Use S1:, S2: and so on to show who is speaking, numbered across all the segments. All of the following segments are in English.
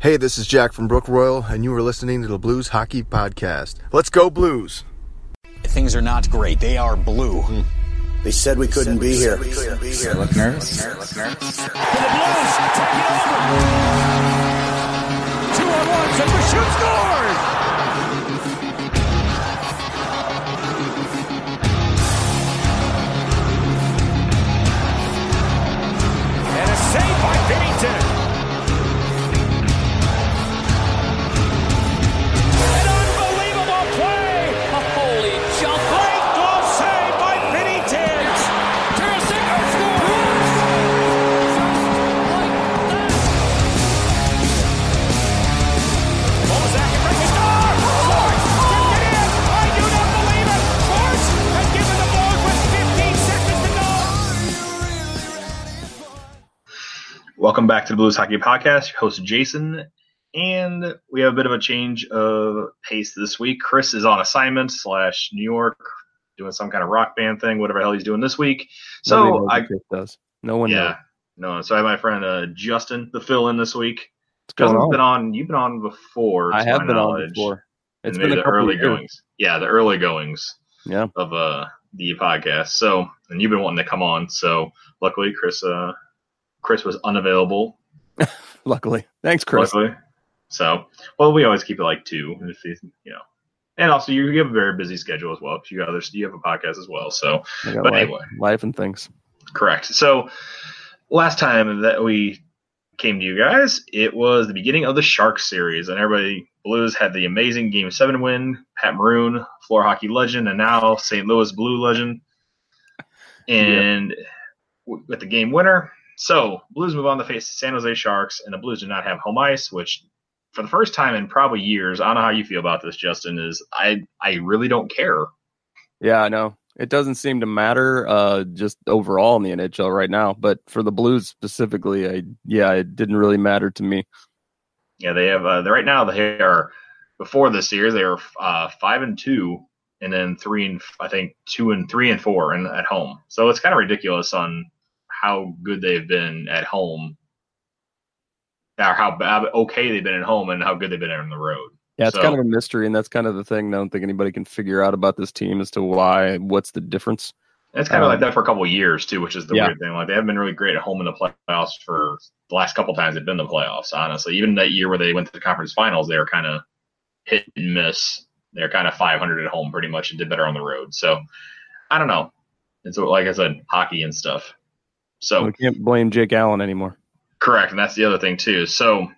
S1: Hey, this is Jack from Brook Royal, and you are listening to the Blues Hockey Podcast. Let's go, Blues!
S2: Things are not great. They are blue.
S3: They said we couldn't be here.
S2: I look nervous. Look nervous.
S4: For the Blues, take it over. Two on one, Super shoot scores.
S5: Welcome back to the Blues Hockey Podcast. Your host Jason, and we have a bit of a change of pace this week. Chris is on assignment slash New York, doing some kind of rock band thing, whatever the hell he's doing this week. So I,
S6: does. No one knows.
S5: yeah, no. So I have my friend uh, Justin, the fill in this week. Justin's
S6: on?
S5: been on. You've been on before.
S6: I have been on before. It's
S5: and
S6: been a
S5: the early goings. Yeah, the early goings
S6: Yeah.
S5: of uh the podcast. So, and you've been wanting to come on. So, luckily, Chris, uh, Chris was unavailable
S6: Luckily. Thanks, Chris.
S5: Luckily. So, well, we always keep it like two, if you, you know. And also, you, have a very busy schedule as well because you got others. You have a podcast as well. So, but
S6: life,
S5: anyway,
S6: life and things.
S5: correct. So, last time that we came to you guys, it was the beginning of the Sharks series, and everybody Blues had the amazing Game Seven win. Pat Maroon, floor hockey legend, and now St. Louis Blue legend, and with the game winner. So Blues move on to face San Jose Sharks, and the Blues do not have home ice, which for the first time in probably years, I don't know how you feel about this, Justin. Is I I really don't care.
S6: Yeah, I know. It doesn't seem to matter uh just overall in the NHL right now, but for the Blues specifically, I yeah, it didn't really matter to me.
S5: Yeah, they have. Uh, right now they are before this year they are uh, five and two, and then three and I think two and three and four and at home. So it's kind of ridiculous on how good they've been at home, or how okay they've been at home, and how good they've been on the road.
S6: Yeah, it's
S5: So-
S6: kind of a mystery, and that's kind of the thing. I don't think anybody can figure out about this team as to why. What's the difference?
S5: It's kind of
S6: Um,
S5: like that for a couple of years too, which is the
S6: yeah.
S5: weird thing. Like they haven't been really great at home in the playoffs for the last couple times they've been in the playoffs. Honestly, even that year where they went to the conference finals, they were kind of hit and miss. They're kind of 500 at home pretty much and did better on the road. So I don't know. And so, like I said, hockey and stuff. So
S6: we can't blame Jake Allen anymore.
S5: Correct, and that's the other thing too. So,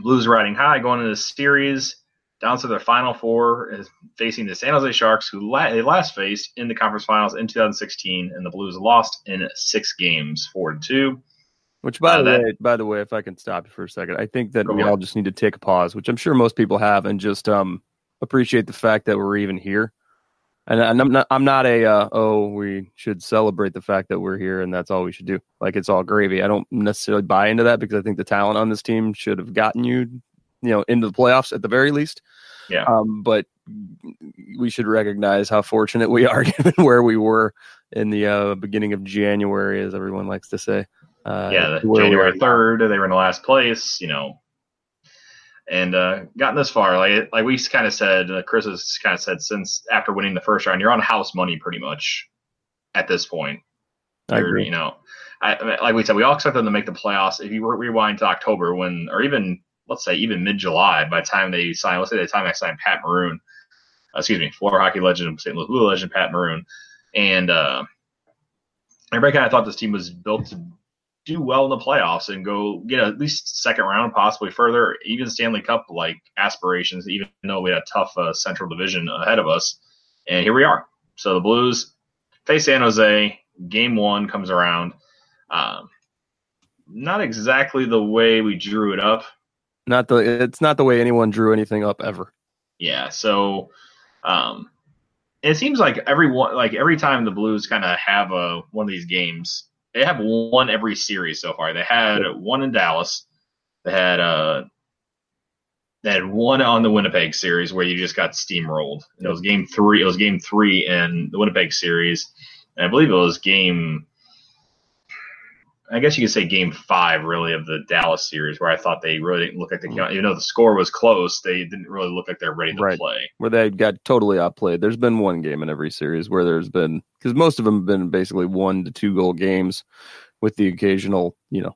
S5: Blues riding high going into this series, down to their final four, is facing the San Jose Sharks, who la- they last faced in the conference finals in 2016, and the Blues lost in six games, four to two.
S6: Which, by
S5: Uh,
S6: the
S5: that-
S6: way, by the way, if I can stop you for a second, I think that we
S5: on.
S6: all just need to take a pause, which I'm sure most people have, and just um appreciate the fact that we're even here. And, I'm not, I'm not a uh, oh, we should celebrate the fact that we're here, and that's all we should do. Like it's all gravy. I don't necessarily buy into that because I think the talent on this team should have gotten you, you know, into the playoffs at the very least.
S5: Yeah.
S6: Um, but we should recognize how fortunate we are given where we were in the uh, beginning of January, as everyone likes to say. Uh,
S5: yeah, January third, they were in the last place, you know, and uh, gotten this far. Like like we kind of said, uh, Chris has kind of said since after winning the first round, you're on house money pretty much at this point.
S6: I agree.
S5: You know, I, like we said, we all expect them to make the playoffs. If you rewind to October, when or even let's say even mid July, by the time they sign, let's say the time I signed Pat Maroon, uh, excuse me, floor hockey legend, St. Louis Blue legend Pat Maroon, and uh, everybody kind of thought this team was built to do well in the playoffs and go get at least second round, possibly further, even Stanley Cup like aspirations, even though we had a tough uh, Central Division ahead of us. And here we are. So the Blues face San Jose. Game one comes around. Um, not exactly the way we drew it up.
S6: Not the it's not the way anyone drew anything up ever.
S5: Yeah. So um, it seems like every one, like every time the Blues kind of have a one of these games, they have one every series so far. They had one in Dallas. They had uh they had one on the Winnipeg series where you just got steamrolled. It was game three. It was game three in the Winnipeg series, and I believe it was game. I guess you could say game five, really, of the Dallas series, where I thought they really didn't look like they, even though the score was close, they didn't really look like they're ready to
S6: Right.
S5: play.
S6: where they got totally outplayed. There's been one game in every series where there's been because most of them have been basically one to two goal games, with the occasional you know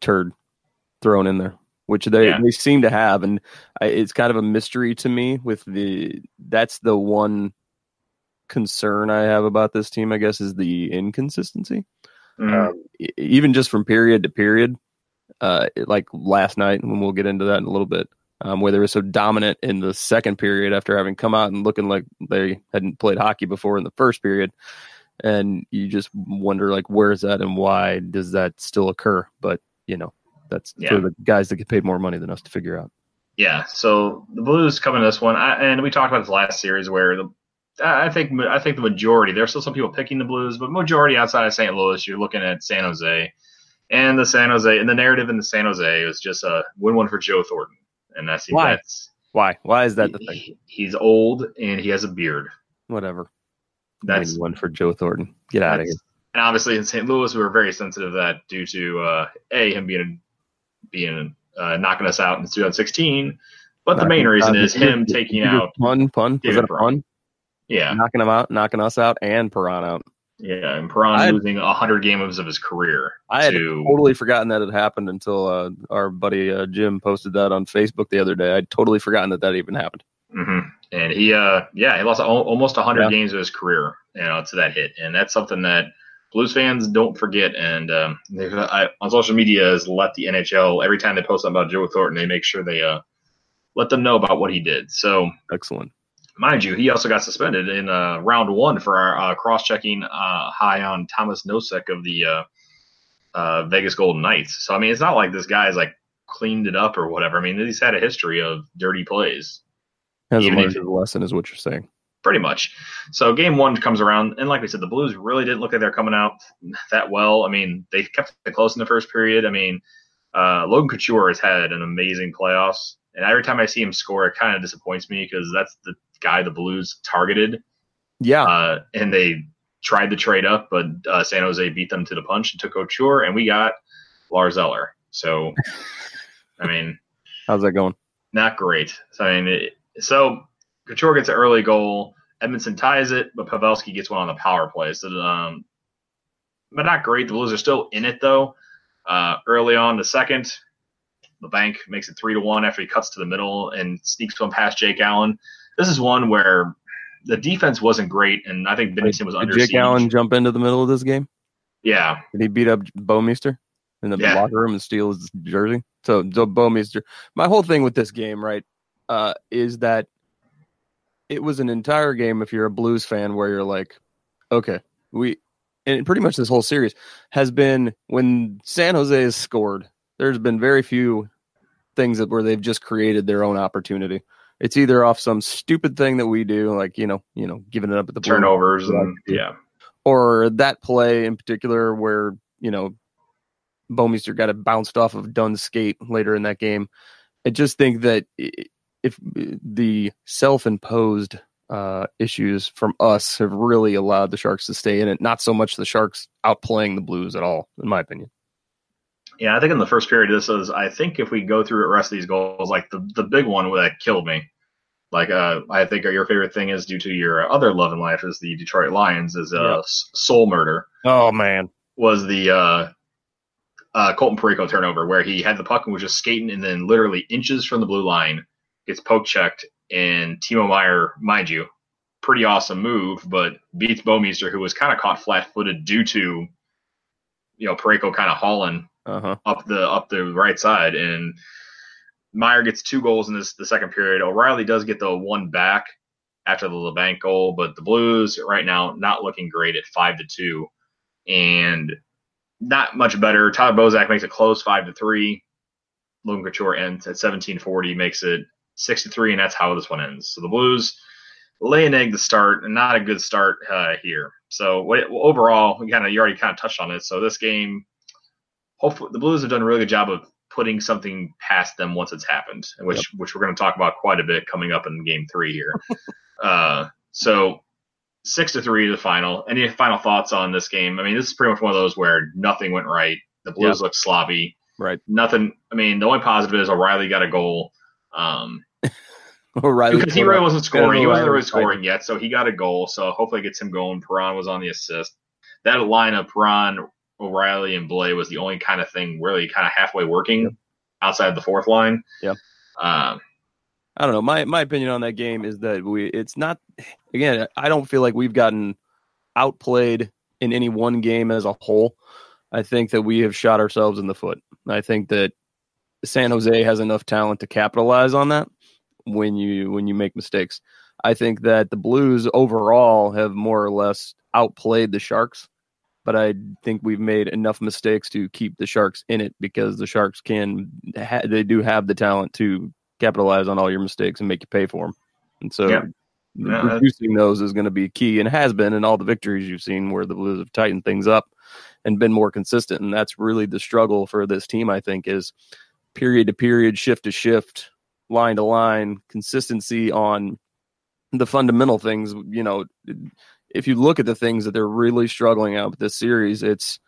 S6: turd thrown in there, which they
S5: Yeah.
S6: they seem to have, and I, it's kind of a mystery to me. With the that's the one concern I have about this team, I guess, is the inconsistency.
S5: Mm.
S6: Um, even just from period to period, uh, like last night, and we'll get into that in a little bit, um, where they were so dominant in the second period after having come out and looking like they hadn't played hockey before in the first period, and you just wonder like where is that and why does that still occur? But you know, that's
S5: Yeah.
S6: for the guys that get paid more money than us to figure out.
S5: Yeah, so the Blues coming to this one, I, and we talked about this last series where the I think I think the majority there's still some people picking the Blues, but majority outside of St. Louis, you're looking at San Jose, and the San Jose and the narrative in the San Jose was just a win one for Joe Thornton, and that's
S6: Why?
S5: that's
S6: Why? Why is that the thing?
S5: he- he's old and he has a beard.
S6: Whatever.
S5: That's
S6: Maybe one for Joe Thornton. Get out of here.
S5: and obviously in St. Louis we were very sensitive to that due to uh, a him being being uh, knocking us out in 2016, but the main reason is him taking out
S6: pun pun. Was that a pun?
S5: Yeah
S6: Knocking him out, knocking us out, and Perron out.
S5: Yeah, and Perron
S6: I-
S5: losing hundred games of his career
S6: I had
S5: to
S6: totally forgotten that it happened until uh, our buddy uh, Jim posted that on Facebook the other day. I'd totally forgotten that that even happened.
S5: Mhm. and he uh yeah he lost al- almost hundred
S6: Yeah.
S5: games of his career you know to that hit, and that's something that Blues fans don't forget. And um, they've, I, on social media has let the NHL every time they post something about Joe Thornton, they make sure they uh let them know about what he did. So
S6: Excellent.
S5: Mind you, he also got suspended in uh, round one for our uh, cross-checking uh, high on Thomas Nosek of the uh, uh, Vegas Golden Knights. So I mean, it's not like this guy's like cleaned it up or whatever. I mean, he's had a history of dirty plays,
S6: Hasn't
S5: Even
S6: learned
S5: if-
S6: lesson, is what you're saying.
S5: pretty much. So game one comes around, and like we said, the Blues really didn't look like they're coming out that well. I mean, they kept it close in the first period. I mean, uh, Logan Couture has had an amazing playoffs, and every time I see him score, it kind of disappoints me because that's the guy the Blues targeted.
S6: Yeah,
S5: Uh, and they tried to trade up, but uh, San Jose beat them to the punch and took Couture, and we got Lars Eller. So, I mean,
S6: how's that going?
S5: not great. So, I mean, it, so Couture gets an early goal. Edmundson ties it, but Pavelski gets one on the power play. So, um, but not great. The Blues are still in it though. Uh, early on, the second, Labanc makes it three to one after he cuts to the middle and sneaks one past Jake Allen. This is one where the defense wasn't great, and I think Binnington was
S6: Did
S5: under
S6: Jake
S5: siege.
S6: Allen jump into the middle of this game?
S5: Yeah,
S6: Did he beat up Bo Bouwmeester in the
S5: Yeah.
S6: locker room and steal his jersey? So, so Bouwmeester. My whole thing with this game, right, uh, is that it was an entire game. If you're a Blues fan, where you're like, okay, we, and pretty much this whole series has been when San Jose has scored. There's been very few things that where they've just created their own opportunity. It's either off some stupid thing that we do, like you know, you know, giving it up at the
S5: turnovers and
S6: Yeah.
S5: yeah,
S6: or that play in particular where you know Bouwmeester got it bounced off of Dunn's skate later in that game. I just think that if the self-imposed uh, issues from us have really allowed the Sharks to stay in it, not so much the Sharks outplaying the Blues at all, in my opinion.
S5: Yeah, I think in the first period, this is. I think if we go through the rest of these goals, like the the big one that killed me, like uh, I think your favorite thing is due to your other love in life is the Detroit Lions is uh,
S6: Yeah.
S5: s- soul murder
S6: Oh man,
S5: was the uh, uh, Colton Parayko turnover where he had the puck and was just skating and then literally inches from the blue line gets poke checked and Timo Meier, mind you, pretty awesome move, but beats Bouwmeester who was kind of caught flat footed due to you know Parayko kind of hauling
S6: uh huh.
S5: up the up the right side, and Meier gets two goals in this the second period. O'Reilly does get the one back after the Labanc goal, but the Blues right now not looking great at five to two, and not much better. Tyler Bozak makes it close five to three. Logan Couture ends at seventeen forty, makes it six to three, and that's how this one ends. So the Blues lay an egg to start, and not a good start uh, here. So overall, we kind of you already kind of touched on it. So this game hopefully the Blues have done a really good job of putting something past them once it's happened, which which we're going to talk about quite a bit coming up in Game Three here. uh, so six to three to the final. Any final thoughts on this game? I mean, this is pretty much one of those where nothing went right The Blues looked sloppy.
S6: Right.
S5: Nothing. I mean, the only positive is O'Reilly got a goal. Um,
S6: O'Reilly
S5: because he really wasn't scoring. He wasn't really scoring yet, so he got a goal. So hopefully it gets him going. Perron was on the assist. That line of Perron, O'Reilly, and Blais was the only kind of thing really kind of halfway working outside the fourth line.
S6: Yeah.
S5: Um,
S6: I don't know. My my opinion on that game is that we it's not again, I don't feel like we've gotten outplayed in any one game as a whole. I think that we have shot ourselves in the foot. I think that San Jose has enough talent to capitalize on that when you when you make mistakes. I think that the Blues overall have more or less outplayed the Sharks, but I think we've made enough mistakes to keep the Sharks in it because the Sharks can ha- they do have the talent to capitalize on all your mistakes and make you pay for them. And so
S5: Yeah.
S6: Reducing those is going to be key and has been in all the victories you've seen where the Blues have tightened things up and been more consistent. And that's really the struggle for this team, I think, is period to period, shift to shift, line to line, consistency on the fundamental things. You know, if you look at the things that they're really struggling at with this series, it's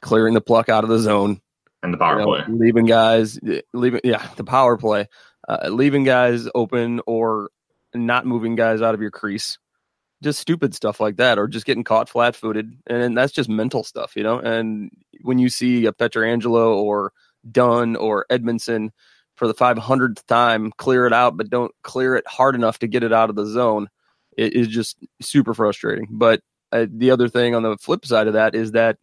S6: clearing the pluck out of the zone,
S5: and the power
S6: you know,
S5: play.
S6: leaving guys, leaving yeah, the power play, uh, leaving guys open or not moving guys out of your crease, just stupid stuff like that, or just getting caught flat-footed, and that's just mental stuff, you know. And when you see a Pietrangelo or Dunn or Edmundson for the 500th time clear it out, but don't clear it hard enough to get it out of the zone, it is just super frustrating. But uh, the other thing on the flip side of that is that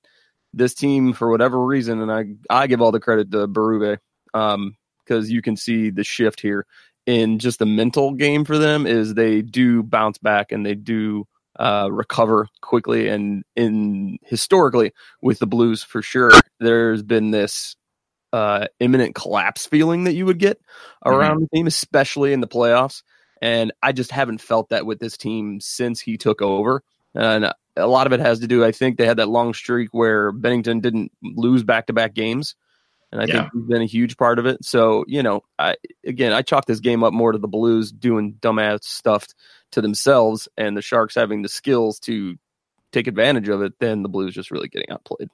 S6: this team, for whatever reason, and I I give all the credit to Berube, um, because you can see the shift here in just the mental game for them is they do bounce back and they do uh, recover quickly. And in historically with the Blues, for sure, there's been this uh, imminent collapse feeling that you would get around the team, especially in the playoffs. And I just haven't felt that with this team since he took over. And a lot of it has to do, I think they had that long streak where Binnington didn't lose back to back games. And I
S5: Yeah.
S6: think he's been a huge part of it. So, you know, I again I chalk this game up more to the Blues doing dumbass stuff to themselves and the Sharks having the skills to take advantage of it than the Blues just really getting outplayed.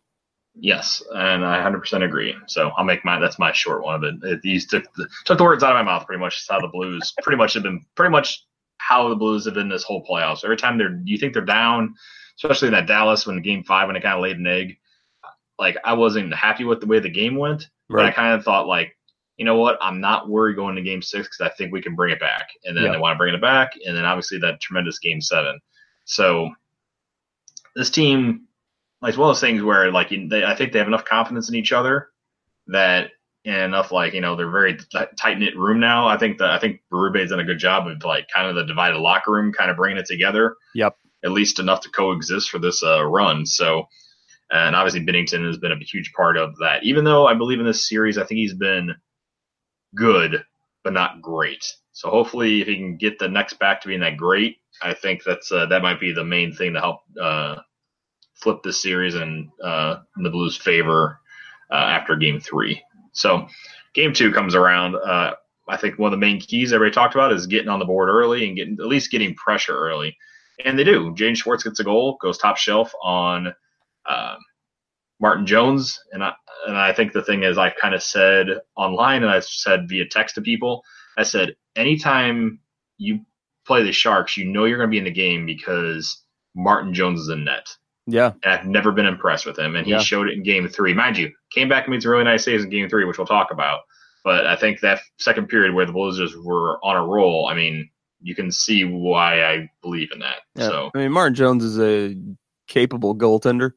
S5: Yes, and I 100% agree. So I'll make my that's my short one of it. it these took the, took the words out of my mouth. Pretty much It's how the Blues pretty much have been pretty much how the Blues have been this whole playoffs. Every time they're you think they're down, especially in that Dallas when Game Five when it kind of laid an egg. Like I wasn't happy with the way the game went, but I kind of thought like, you know what, I'm not worried going to Game Six because I think we can bring it back. And then
S6: Yeah.
S5: they want to bring it back, and then obviously that tremendous Game Seven. So this team it's one of those things where like you- they, I think they have enough confidence in each other that and enough like you know they're very tight knit room now. I think that I think Berube's done a good job of like kind of the divided locker room, kind of bringing it together.
S6: Yep.
S5: At least enough to coexist for this uh, run. So, and obviously Binnington has been a huge part of that. Even though I believe in this series, I think he's been good but not great. So hopefully, if he can get the next back to being that great, I think that's uh, that might be the main thing to help uh, flip this series and uh, in the Blues' favor uh, after Game Three. So Game Two comes around. Uh, I think one of the main keys everybody talked about is getting on the board early and getting at least getting pressure early, and they do. Jaden Schwartz gets a goal, goes top shelf on uh, Martin Jones, and I and I think the thing is I've kind of said online and I've said via text to people. I said anytime you play the Sharks, you know you're going to be in the game because Martin Jones is in net.
S6: Yeah.
S5: And I've never been impressed with him, and he
S6: Yeah.
S5: showed it in Game Three. Mind you, came back and made some really nice saves in Game Three, which we'll talk about. But I think that second period where the Blazers were on a roll, I mean, you can see why I believe in that.
S6: Yeah.
S5: So
S6: I mean, Martin Jones is a capable goaltender.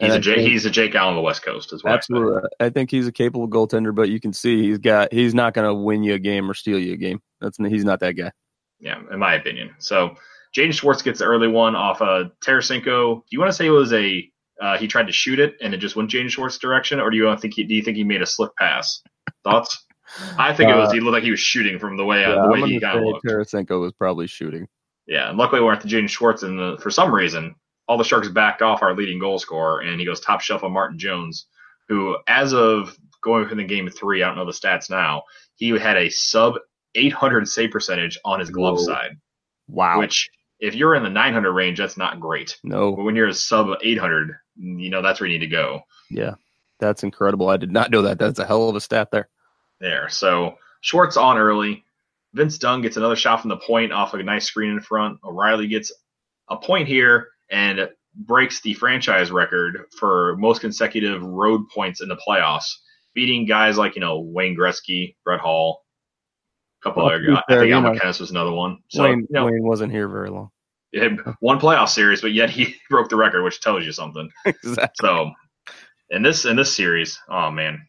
S5: he's a
S6: I
S5: J-
S6: think-
S5: he's a Jake Allen of the West Coast as well.
S6: Absolutely. I think he's a capable goaltender, but you can see he's got he's not going to win you a game or steal you a game. That's he's not that guy.
S5: Yeah, in my opinion. So Jaden Schwartz gets the early one off of Tarasenko. Do you want to say it was a uh, he tried to shoot it and it just went Jaden Schwartz's direction, or do you think he, do you think he made a slip pass? Thoughts? I think it was. He looked like he was shooting from the way uh,
S6: Yeah,
S5: the way
S6: I'm
S5: he
S6: gonna
S5: kind of
S6: say
S5: looked.
S6: Tarasenko was probably shooting.
S5: Yeah, and luckily we're at the Jaden Schwartz, and for some reason, all the Sharks backed off our leading goal scorer, and he goes top shelf on Martin Jones, who, as of going from the game three, I don't know the stats now, he had a sub 800 save percentage on his glove
S6: Whoa.
S5: side,
S6: Wow.
S5: which if you're in the 900 range, that's not great.
S6: No.
S5: But when you're a sub 800, you know that's where you need to go.
S6: Yeah. That's incredible. I did not know that. That's a hell of a stat there.
S5: there. So Schwartz on early. Vince Dunn gets another shot from the point off a nice screen in front. O'Reilly gets a point here and breaks the franchise record for most consecutive road points in the playoffs, beating guys like you know Wayne Gretzky, Brett Hull, couple
S6: Well,
S5: other guys. I think Al was another one. So
S6: Wayne,
S5: you know,
S6: Wayne wasn't here very long.
S5: one playoff series, but yet he broke the record, which tells you something.
S6: exactly.
S5: So in this in this series, oh man,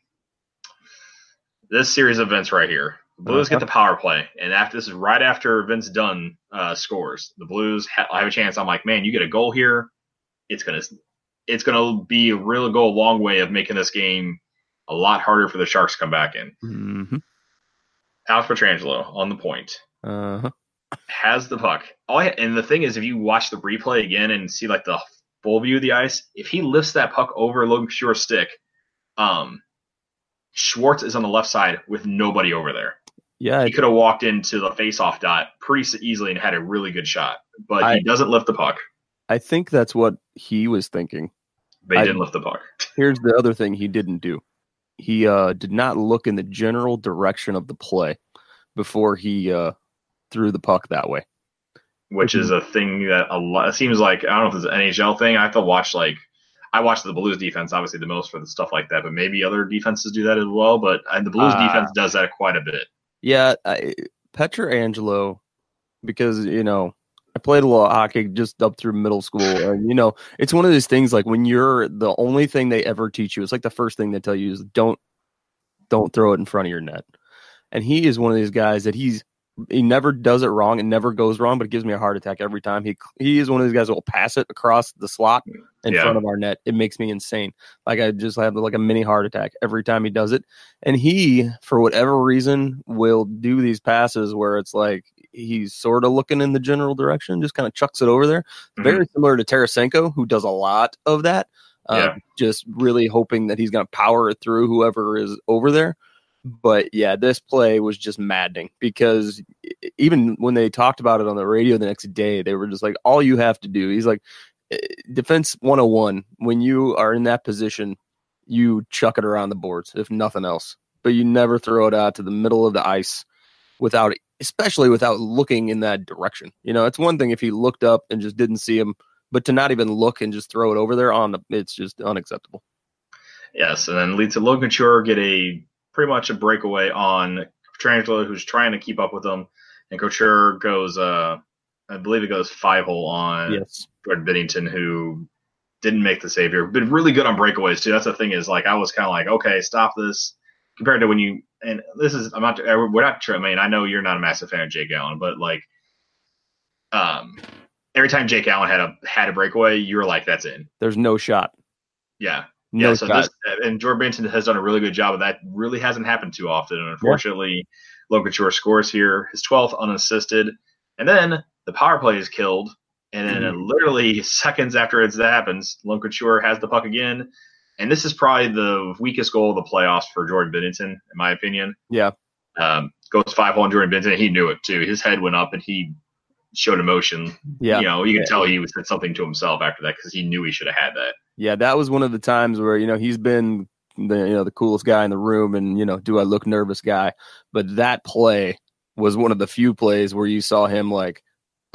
S5: this series of events right here, the Blues
S6: Uh-huh.
S5: get the power play, and after this is right after Vince Dunn uh, scores, the Blues ha- have a chance. I'm like, man, you get a goal here, it's gonna it's gonna be a real go a long way of making this game a lot harder for the Sharks to come back in.
S6: hmm
S5: Alex Pietrangelo on the point
S6: Uh-huh.
S5: has the puck. All I, and the thing is, if you watch the replay again and see like the full view of the ice, if he lifts that puck over Logan Couture's stick, um, Schwartz is on the left side with nobody over there.
S6: Yeah,
S5: He could have walked into the face-off dot pretty easily and had a really good shot, but
S6: I-
S5: he doesn't lift the puck.
S6: I think that's what he was thinking.
S5: But he
S6: I-
S5: didn't lift the puck.
S6: Here's the other thing he didn't do. He uh, did not look in the general direction of the play before he uh, threw the puck that way.
S5: which is a thing that a lot. It seems like I don't know if it's an NHL thing. I have to watch like I watch the Blues defense obviously the most for the stuff like that, but maybe other defenses do that as well. But the Blues
S6: Uh,
S5: defense does that quite a bit.
S6: Yeah, I, Pietrangelo, because you know I played a lot of hockey just up through middle school, and you know it's one of those things like when you're the only thing they ever teach you. It's like the first thing they tell you is don't don't throw it in front of your net, and he is one of these guys that he's he never does it wrong and never goes wrong, but it gives me a heart attack every time. He he is one of these guys that will pass it across the slot in
S5: Yeah.
S6: front of our net. It makes me insane. Like I just have like a mini heart attack every time he does it. And he, for whatever reason, will do these passes where it's like he's sort of looking in the general direction, just kind of chucks it over there.
S5: Mhm.
S6: Very similar to Tarasenko, who does a lot of that. Uh,
S5: Yeah.
S6: Just really hoping that he's going to power it through whoever is over there. But yeah, this play was just maddening because even when they talked about it on the radio the next day, they were just like, all you have to do, he's like, defense 101, when you are in that position, you chuck it around the boards, if nothing else. But you never throw it out to the middle of the ice without, especially without looking in that direction. You know, it's one thing if he looked up and just didn't see him, but to not even look and just throw it over there on the, it's just unacceptable.
S5: Yes, and then leads to Logan Couture get a pretty much a breakaway on Pietrangelo, who's trying to keep up with him, and Couture goes, uh, I believe it goes five hole on
S6: Yes.
S5: Jordan Binnington, who didn't make the save here. Been really good on breakaways too. That's the thing is like I was kind of like, okay, stop this. Compared to when you and this is I'm not we're not I mean I know you're not a massive fan of Jake Allen, but like, um, every time Jake Allen had a had a breakaway, you were like, that's in.
S6: There's no shot.
S5: Yeah,
S6: No
S5: yeah. So
S6: shot.
S5: this and Jordan Binnington has done a really good job of that. Really hasn't happened too often, and unfortunately, Logan Couture scores here, his 12th unassisted, and then the power play is killed. And then
S6: Mm-hmm.
S5: literally seconds after it happens, Logan Couture has the puck again. And this is probably the weakest goal of the playoffs for Jordan Binnington, in my opinion.
S6: Yeah.
S5: Um, goes 5 on Jordan Binnington. He knew it too. His head went up and he showed emotion.
S6: Yeah.
S5: You know, you can
S6: Yeah.
S5: tell he said something to himself after that because he knew he should have had that.
S6: Yeah, that was one of the times where you know he's been the you know the coolest guy in the room, and you know, do I look nervous guy? But that play was one of the few plays where you saw him like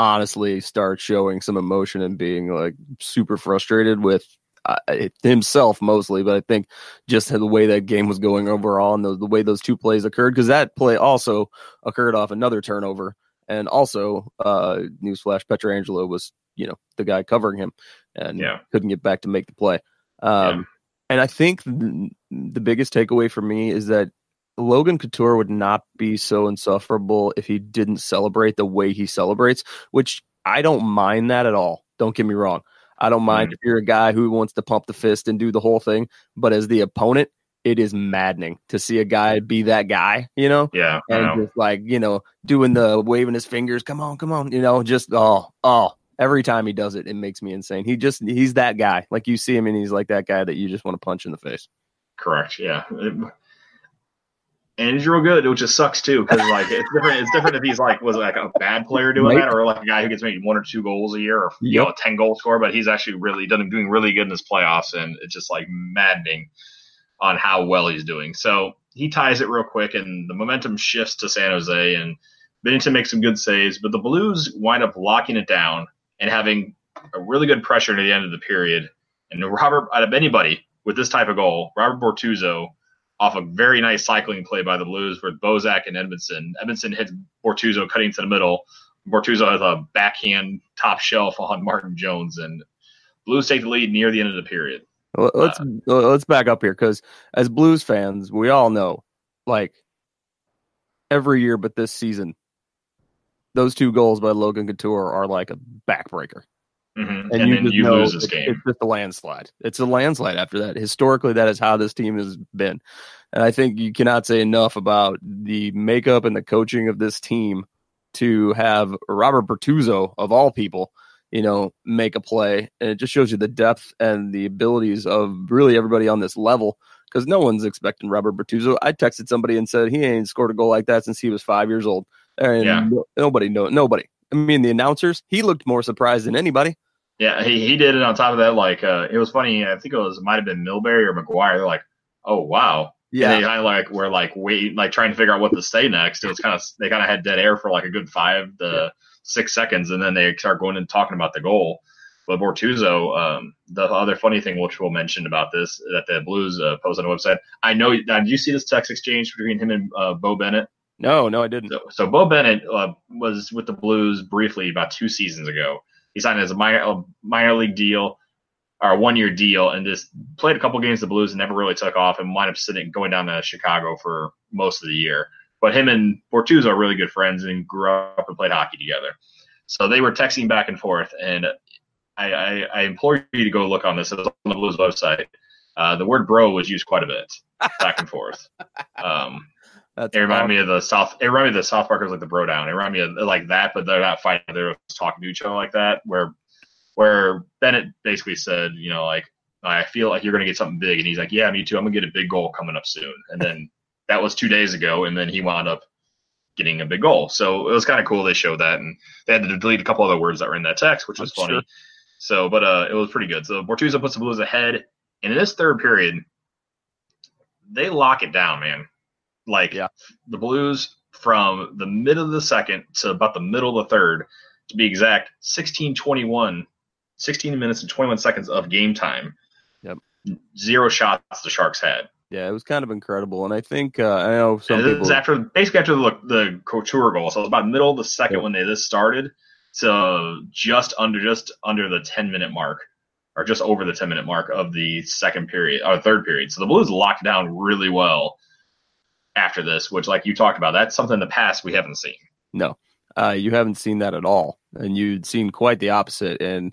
S6: honestly start showing some emotion and being like super frustrated with uh, himself mostly, but I think just the way that game was going overall and the, the way those two plays occurred, because that play also occurred off another turnover, and also uh, newsflash, Pietrangelo was you know the guy covering him and
S5: Yeah.
S6: couldn't get back to make the play. Um,
S5: Yeah.
S6: And I think th- the biggest takeaway for me is that Logan Couture would not be so insufferable if he didn't celebrate the way he celebrates, which I don't mind that at all. Don't get me wrong. I don't mind
S5: Mhm.
S6: if you're a guy who wants to pump the fist and do the whole thing, but as the opponent, it is maddening to see a guy be that guy, you know?
S5: Yeah.
S6: And
S5: know.
S6: just like you know doing the waving his fingers come on come on you know just oh oh every time he does it it makes me insane he just he's that guy like you see him and he's like that guy that you just want to punch in the face
S5: Correct. Yeah. And he's real good, which just sucks too, because like it's different. It's different if he's like was like a bad player doing
S6: Right.
S5: that, or like a guy who gets maybe one or two goals a year, or you know, a ten goal score. But he's actually really done doing really good in his playoffs, and it's just like maddening. on how well he's doing. So he ties it real quick, and the momentum shifts to San Jose, and Binnington makes some good saves, but the Blues wind up locking it down and having a really good pressure to the end of the period. And Robert, out of anybody with this type of goal, Robert Bortuzzo, off a very nice cycling play by the Blues with Bozak and Edmundson. Edmundson hits Bortuzzo cutting to the middle. Bortuzzo has a backhand top shelf on Martin Jones, and Blues take the lead near the end of the period.
S6: Let's
S5: Uh,
S6: let's back up here because as Blues fans, we all know, like every year, but this season, those two goals by Logan Couture are like a backbreaker.
S5: Mhm.
S6: and,
S5: And,
S6: you
S5: then you
S6: know
S5: lose this game.
S6: It's just a landslide. It's a landslide after that. Historically, that is how this team has been, and I think you cannot say enough about the makeup and the coaching of this team to have Robert Bortuzzo of all people, you know, make a play, and it just shows you the depth and the abilities of really everybody on this level. Because no one's expecting Robert Bortuzzo. I texted somebody and said he ain't scored a goal like that since he was five years old, and
S5: Yeah.
S6: no- nobody know nobody. I mean, the announcers, he looked more surprised than anybody.
S5: Yeah, he, he did it on top of that. Like, uh, it was funny. I think it was, might have been Milbury or McGuire. They're like, oh, wow.
S6: Yeah.
S5: And they kind of like were like wait, like trying to figure out what to say next. It was kind of they kind of had dead air for like a good five to six seconds, and then they start going and talking about the goal. But Bortuzzo, um, the other funny thing which we'll mention about this that the Blues uh, post on the website. I know. Now, did you see this text exchange between him and uh, Beau Bennett?
S6: No, no, I didn't.
S5: So, so Beau Bennett uh, was with the Blues briefly about two seasons ago. He signed as a minor, a minor league deal or a one year deal and just played a couple games the Blues and never really took off and wound up sitting going down to Chicago for most of the year. But him and Bortuzzo are really good friends and grew up and played hockey together. So they were texting back and forth, and I, I, I implore you to go look on this. On the Blues website. Uh, the word "bro" was used quite a bit back and forth. Um,
S6: That's
S5: it reminded
S6: awesome.
S5: me of the South. It reminded me of the South Parkers like the Bro Down. It reminded me of like that, but they're not fighting. They're talking to each other like that. Where where Bennett basically said, you know, like I feel like you're gonna get something big, and he's like, yeah, me too. I'm gonna get a big goal coming up soon. And then that was two days ago, and then he wound up getting a big goal. So it was kind of cool. They showed that, and they had to delete a couple other words that were in that text, which was
S6: I'm
S5: funny.
S6: sure.
S5: So, but uh, it was pretty good. So Bortuzzo puts the Blues ahead, and in this third period, they lock it down, man. Like
S6: Yeah.
S5: the Blues from the mid of the second to about the middle of the third, to be exact, 16 21, 16 minutes and 21 seconds of game time.
S6: Yep.
S5: Zero shots the Sharks had.
S6: Yeah, it was kind of incredible, and I think uh, I know some
S5: And this
S6: people.
S5: is after basically after the the Couture goal. So it was about middle of the second
S6: Yeah.
S5: when they this started to just under just under the 10 minute mark or just over the 10 minute mark of the second period or third period. So the Blues locked down really well after this, which like you talked about, that's something in the past we haven't seen.
S6: no, uh, you haven't seen that at all, and you'd seen quite the opposite. And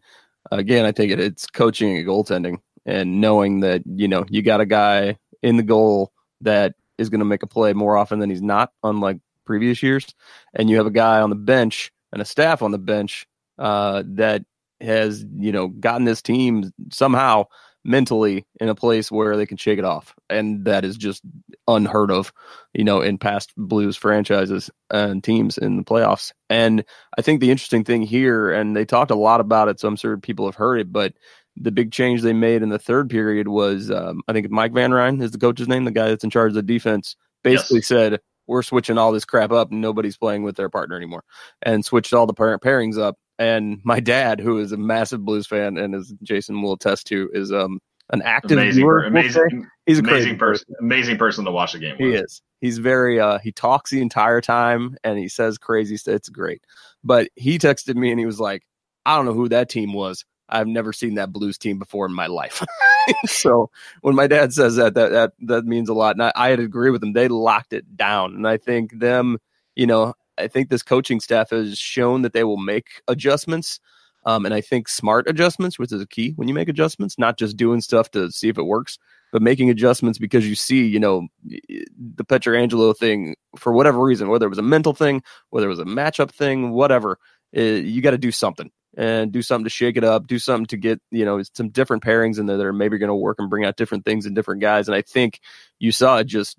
S6: again, I think it, it's coaching and goaltending, and knowing that you know you got a guy in the goal that is going to make a play more often than he's not, unlike previous years, and you have a guy on the bench and a staff on the bench uh, that has you know gotten this team somehow mentally in a place where they can shake it off. And that is just unheard of you know in past blues franchises and teams in the playoffs. And i think the interesting thing here and they talked a lot about it so i'm sure people have heard it but the big change they made in the third period was um, i think mike van ryn is the coach's name the guy that's in charge of the defense basically
S5: Yes.
S6: said we're switching all this crap up. And nobody's playing with their partner anymore and switched all the pair- pairings up and my dad, who is a massive blues fan and as Jason will attest to, is um an active
S5: Amazing,
S6: viewer. we'll
S5: amazing,
S6: He's a crazy
S5: amazing person, amazing person to watch the game
S6: He is. He's very uh he talks the entire time and he says crazy stuff. It's great. But he texted me and he was like, I don't know who that team was. I've never seen that blues team before in my life. so when my dad says that, that that that means a lot. And I, I had to agree with him. They locked it down. And I think them, you know, I think this coaching staff has shown that they will make adjustments. Um, and I think smart adjustments, which is a key when you make adjustments, not just doing stuff to see if it works, but making adjustments because you see, you know, the Pietrangelo thing for whatever reason, whether it was a mental thing, whether it was a matchup thing, whatever, uh, you got to do something and do something to shake it up, do something to get, you know, some different pairings in there that are maybe going to work and bring out different things in different guys. And I think you saw it just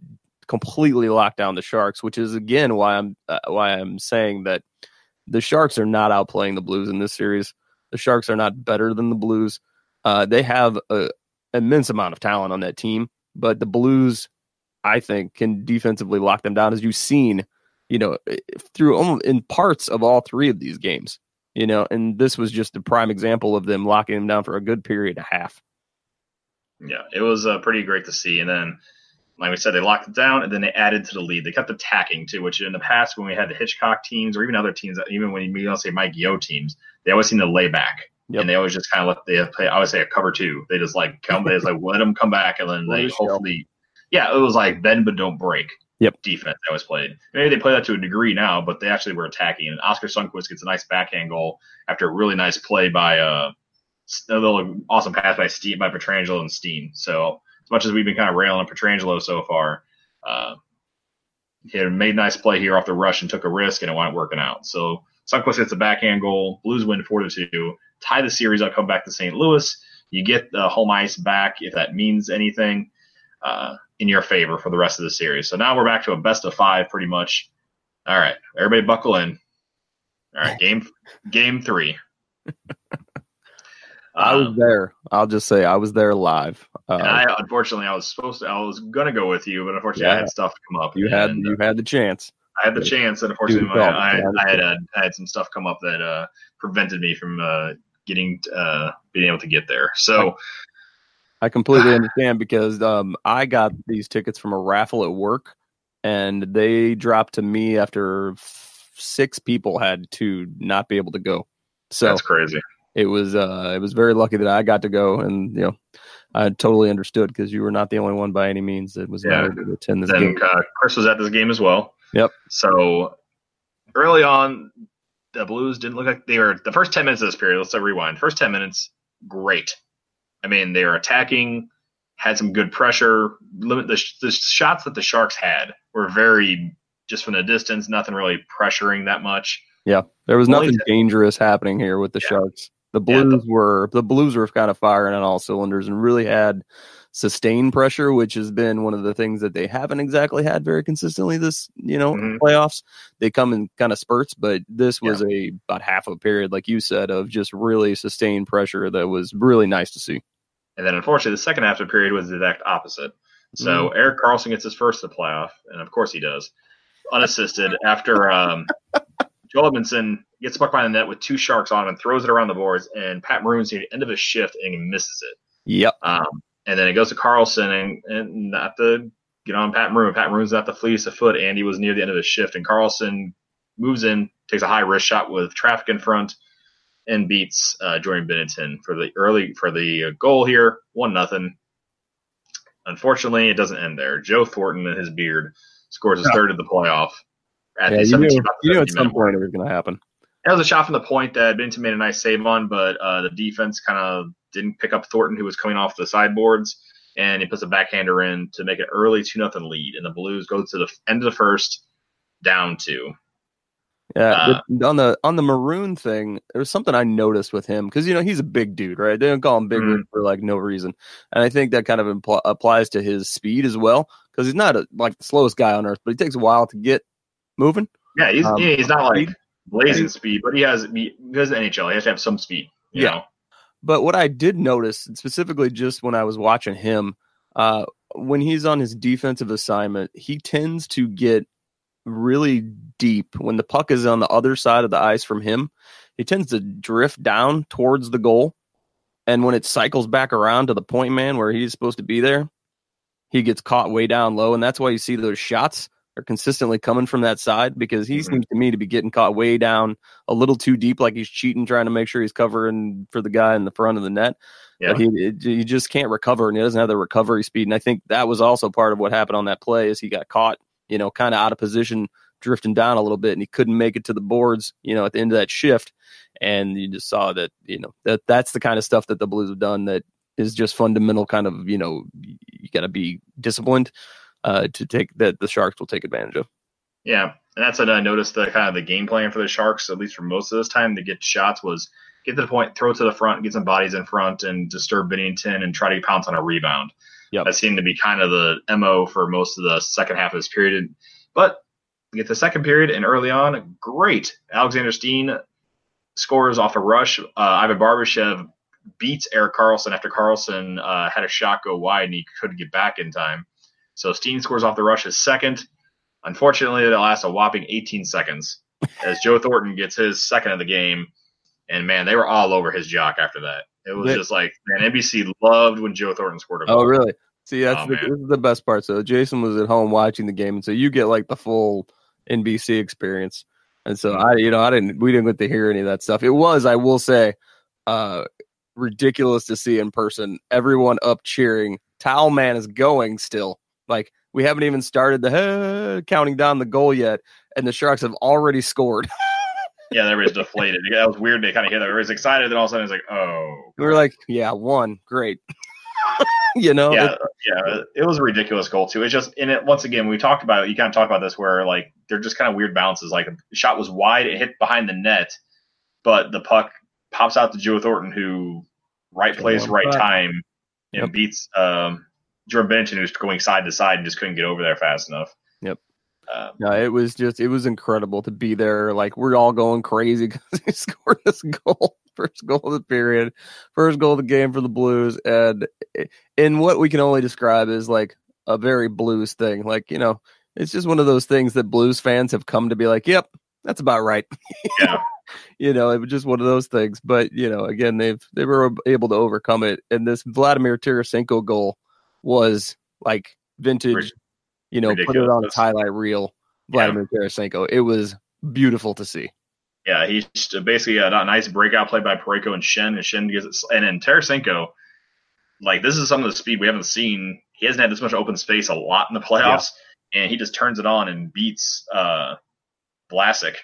S6: completely lock down the Sharks, which is again why I'm uh, why I'm saying that the Sharks are not outplaying the Blues in this series. The Sharks are not better than the Blues. Uh, they have a immense amount of talent on that team, but the Blues, I think, can defensively lock them down, as you've seen, you know, through almost in parts of all three of these games. You know, and this was just a prime example of them locking them down for a good period a half.
S5: Yeah, it was uh, pretty great to see. And then, like we said, they locked it down and then they added to the lead. They kept attacking too, which in the past when we had the Hitchcock teams or even other teams, even when you say Mike Yeo teams, they always seem to lay back.
S6: Yep.
S5: And they always just kind of let they play. I would say a cover two. They just like come. They just like let them come back, and then they
S6: show.
S5: hopefully. Yeah, it was like bend but don't break.
S6: Yep.
S5: Defense that was played. Maybe they play that to a degree now, but they actually were attacking. And Oskar Sundqvist gets a nice backhand goal after a really nice play by uh, a little awesome pass by Steen by Pietrangelo and Steen. So as much as we've been kind of railing on Pietrangelo so far, uh, he had made a nice play here off the rush and took a risk, and it wound up working out. So Sundqvist gets a backhand goal. Blues win four to two, tie the series. I'll come back to St. Louis. You get the home ice back if that means anything uh, in your favor for the rest of the series. So now we're back to a best of five, pretty much. All right, everybody, buckle in. All right, game game three.
S6: I was
S5: Um,
S6: there. I'll just say I was there live. Uh,
S5: and I unfortunately I was supposed to I was gonna go with you, but unfortunately I had stuff come up.
S6: you had
S5: and,
S6: you had the chance.
S5: I had the chance, and unfortunately my, I, I had uh, I had some stuff come up that uh, prevented me from uh, getting uh, being able to get there. So
S6: I completely understand because um, I got these tickets from a raffle at work, and they dropped to me after f- six people had to not be able to go. So
S5: that's crazy.
S6: it was uh, it was very lucky that I got to go, and you know I totally understood because you were not the only one by any means that was
S5: Yeah.
S6: able to attend this
S5: Then
S6: game.
S5: uh, Chris was at this game as well.
S6: Yep.
S5: So early on, the Blues didn't look like they were the first ten minutes of this period. Let's rewind. First ten minutes, great. I mean, they were attacking, had some good pressure. Limit the, the shots that the Sharks had were very just from the distance, nothing really pressuring that much.
S6: Yeah, there was nothing dangerous happening here with the
S5: Yeah.
S6: Sharks. The
S5: Yeah, the-
S6: Blues were the Blues were kind of firing on all cylinders and really had sustained pressure, which has been one of the things that they haven't exactly had very consistently this you know
S5: Mhm.
S6: playoffs. They come in kind of spurts, but this was a about half a period, like you said, of just really sustained pressure that was really nice to see.
S5: And then unfortunately, the second half of the period was the exact opposite. So
S6: Mm-hmm.
S5: Erik Karlsson gets his first of the playoff, and of course he does, unassisted after um, Joel Edmundson gets puck by the net with two sharks on him and throws it around the boards, and Pat Maroon's near the end of his shift and he misses it.
S6: Yep.
S5: Um, and then it goes to Karlsson and, and not to get on Pat Maroon. Pat Maroon's not the fleece a foot. Andy was near the end of his shift, and Karlsson moves in, takes a high risk shot with traffic in front, and beats uh, Jordan Binnington for the early for the uh, goal here, one nothing. Unfortunately, it doesn't end there. Joe Thornton and his beard scores his
S6: Yeah.
S5: third of the playoff. At
S6: Yeah,
S5: the
S6: you knew, you knew at some point it was going to happen.
S5: That was a shot from the point that Binnington made a nice save on, but uh, the defense kind of didn't pick up Thornton, who was coming off the sideboards, and he puts a backhander in to make an early two nothing lead. And the Blues go to the end of the first, down two.
S6: Yeah,
S5: Uh,
S6: on the on the maroon thing, there was something I noticed with him because you know he's a big dude, right? They don't call him big
S5: Mhm.
S6: For like no reason, and I think that kind of impl- applies to his speed as well because he's not a, like the slowest guy on earth, but he takes a while to get moving.
S5: Yeah, he's
S6: Um,
S5: yeah, he's not like blazing speed, but he has because NHL, he has to have some speed. You
S6: Yeah.
S5: know?
S6: But what I did notice, specifically just when I was watching him, uh, when he's on his defensive assignment, he tends to get really deep when the puck is on the other side of the ice from him. He tends to drift down towards the goal, and when it cycles back around to the point man where he's supposed to be there, he gets caught way down low, and that's why you see those shots are consistently coming from that side because he
S5: Mhm.
S6: seems to me to be getting caught way down a little too deep, like he's cheating, trying to make sure he's covering for the guy in the front of the net.
S5: Yeah.
S6: But he, it, he just can't recover, and he doesn't have the recovery speed. And I think that was also part of what happened on that play is he got caught, you know, kind of out of position, drifting down a little bit, and he couldn't make it to the boards, you know, at the end of that shift. And you just saw that, you know, that that's the kind of stuff that the Blues have done that is just fundamental. Kind of, you know, you got to be disciplined uh, to take that the Sharks will take advantage of.
S5: Yeah, and that's what I noticed. The kind of the game plan for the Sharks, at least for most of this time, to get shots was get to the point, throw to the front, get some bodies in front, and disturb Binnington and try to pounce on a rebound.
S6: Yep.
S5: That seemed to be kind of the mo for most of the second half of this period. But get the second period, and early on, great. Alexander Steen scores off a rush. Uh, Ivan Barbashev beats Erik Karlsson after Karlsson uh, had a shot go wide and he couldn't get back in time. So Steen scores off the rush his second. Unfortunately, that lasts a whopping 18 seconds as Joe Thornton gets his second of the game. And man, they were all over his jock after that. It was
S6: They-
S5: just like, man, NBC loved when Joe Thornton scored a goal.
S6: Oh, really? See, that's
S5: Oh,
S6: the, this is the best part. So Jason was at home watching the game, and so you get like the full NBC experience. And so. I, you know, I didn't, we didn't get to hear any of that stuff. It was, I will say, uh, ridiculous to see in person. Everyone up cheering. Towel man is going still. Like we haven't even started the "Hey," counting down the goal yet, and the Sharks have already scored.
S5: Yeah, everybody's deflated. Yeah, that was weird to kind of hear that. Everybody's excited, then all of a sudden it's like, oh.
S6: we were like, yeah, one, great. you know,
S5: yeah,
S6: it-
S5: yeah, it was a ridiculous goal too. It's just in it once again. We talked about you kind of talked about this where like they're just kind of weird bounces. Like a shot was wide, it hit behind the net, but the puck pops out to Joe Thornton, who right place, right time, and beats um, Jordan Binnington, who's going side to side and just couldn't get over there fast enough.
S6: Yep.
S5: Um,
S6: No, it was just it was incredible to be there. Like we're all going crazy because he scored this goal, first goal of the period, first goal of the game for the Blues, and in what we can only describe as like a very Blues thing. Like you know, it's just one of those things that Blues fans have come to be like, "Yep, that's about right."
S5: Yeah.
S6: you know, it was just one of those things. But you know, again, they've they were able to overcome it, and this Vladimir Tarasenko goal was like vintage. You know, put it on its highlight reel. Vladimir Tarasenko. It was beautiful to see.
S5: Yeah, he's basically a, a nice breakout play by Parayko and Schenn, and Schenn gets it. And then Tarasenko, like this is some of the speed we haven't seen. He hasn't had this much open space a lot in the playoffs, and he just turns it on and beats uh, Vlasic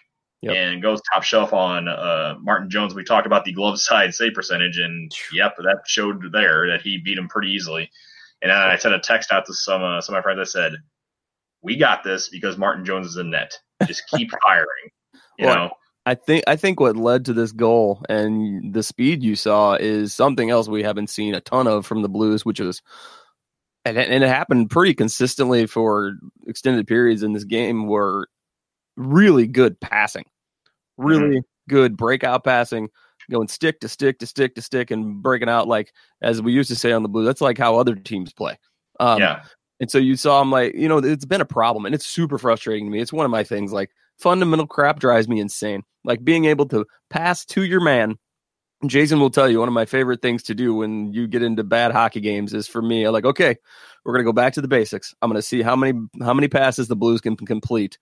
S6: Yep.
S5: and goes top shelf on uh, Martin Jones. We talked about the glove side save percentage, and yep, that showed there that he beat him pretty easily. And I sent a text out to some uh, some of my friends. I said, "We got this because Martin Jones is in net. Just keep firing." You
S6: Well,
S5: know.
S6: I think I think what led to this goal and the speed you saw is something else we haven't seen a ton of from the Blues, which is and it, and it happened pretty consistently for extended periods in this game were really good passing, really good breakout passing, going stick to stick to stick to stick and breaking out like as we used to say on the Blues. That's like how other teams play. Um,
S5: yeah.
S6: And so you saw him like, you know, it's been a problem and it's super frustrating to me. It's one of my things. Like fundamental crap drives me insane. Like being able to pass to your man. Jason will tell you one of my favorite things to do when you get into bad hockey games is for me, I'm like, okay, we're gonna go back to the basics. I'm gonna see how many how many passes the Blues can complete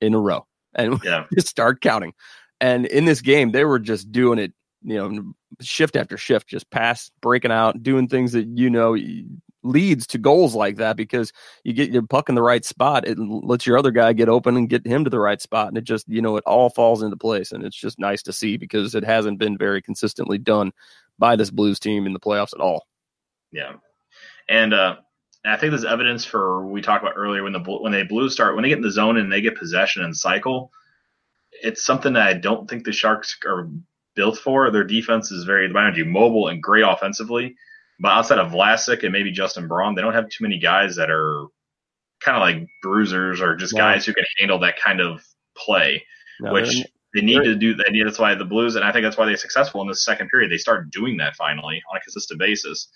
S6: in a row. And
S5: Yeah.
S6: just start counting. And in this game, they were just doing it, you know, shift after shift, just pass, breaking out, doing things that you know leads to goals like that because you get your puck in the right spot. It lets your other guy get open and get him to the right spot. And it just, you know, it all falls into place. And it's just nice to see because it hasn't been very consistently done by this Blues team in the playoffs at all.
S5: Yeah, and uh, I think there's evidence for we talked about earlier when the when they Blues start when they get in the zone and they get possession and cycle. It's something that I don't think the Sharks are built for. Their defense is very, mind you, mobile and great offensively, but outside of Vlasic and maybe Justin Braun, they don't have too many guys that are kind of like bruisers or just
S6: No.
S5: guys who can handle that kind of play
S6: Now,
S5: which
S6: they're-
S5: need to do. They need. That's why the Blues, and I think that's why they're successful in this second period. They start doing that finally on a consistent basis.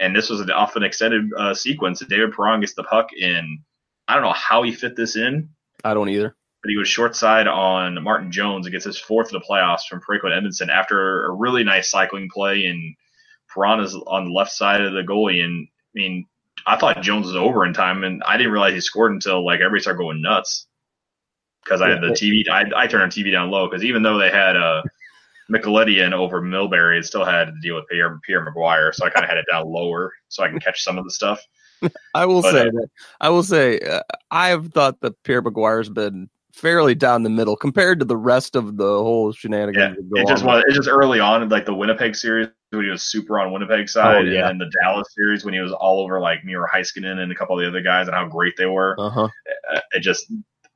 S5: And this was an often extended uh, sequence. David Perron gets the puck in. I don't know how he fit this in,
S6: I don't either.
S5: But he was short side on Martin Jones and gets his fourth of the playoffs from and Edmundson after a really nice cycling play. And is on the left side of the goalie. And I mean, I thought Jones was over in time, and I didn't realize he scored until like everybody started going nuts because I had the TV. I, I turned the TV down low because even though they had uh, Micheletti in over Milbury, it still had to deal with Pierre, Pierre McGuire. So I kind of had it down lower so I can catch some of the stuff.
S6: I will
S5: But,
S6: say
S5: uh,
S6: that I will say uh, I've thought that Pierre McGuire's been fairly down the middle compared to the rest of the whole shenanigans.
S5: Yeah, it just was. It just early on, in like the Winnipeg series when he was super on Winnipeg side,
S6: Oh, yeah.
S5: and then the Dallas series when he was all over like Miro Heiskanen and a couple of the other guys and how great they were.
S6: Uh-huh.
S5: Uh, It just,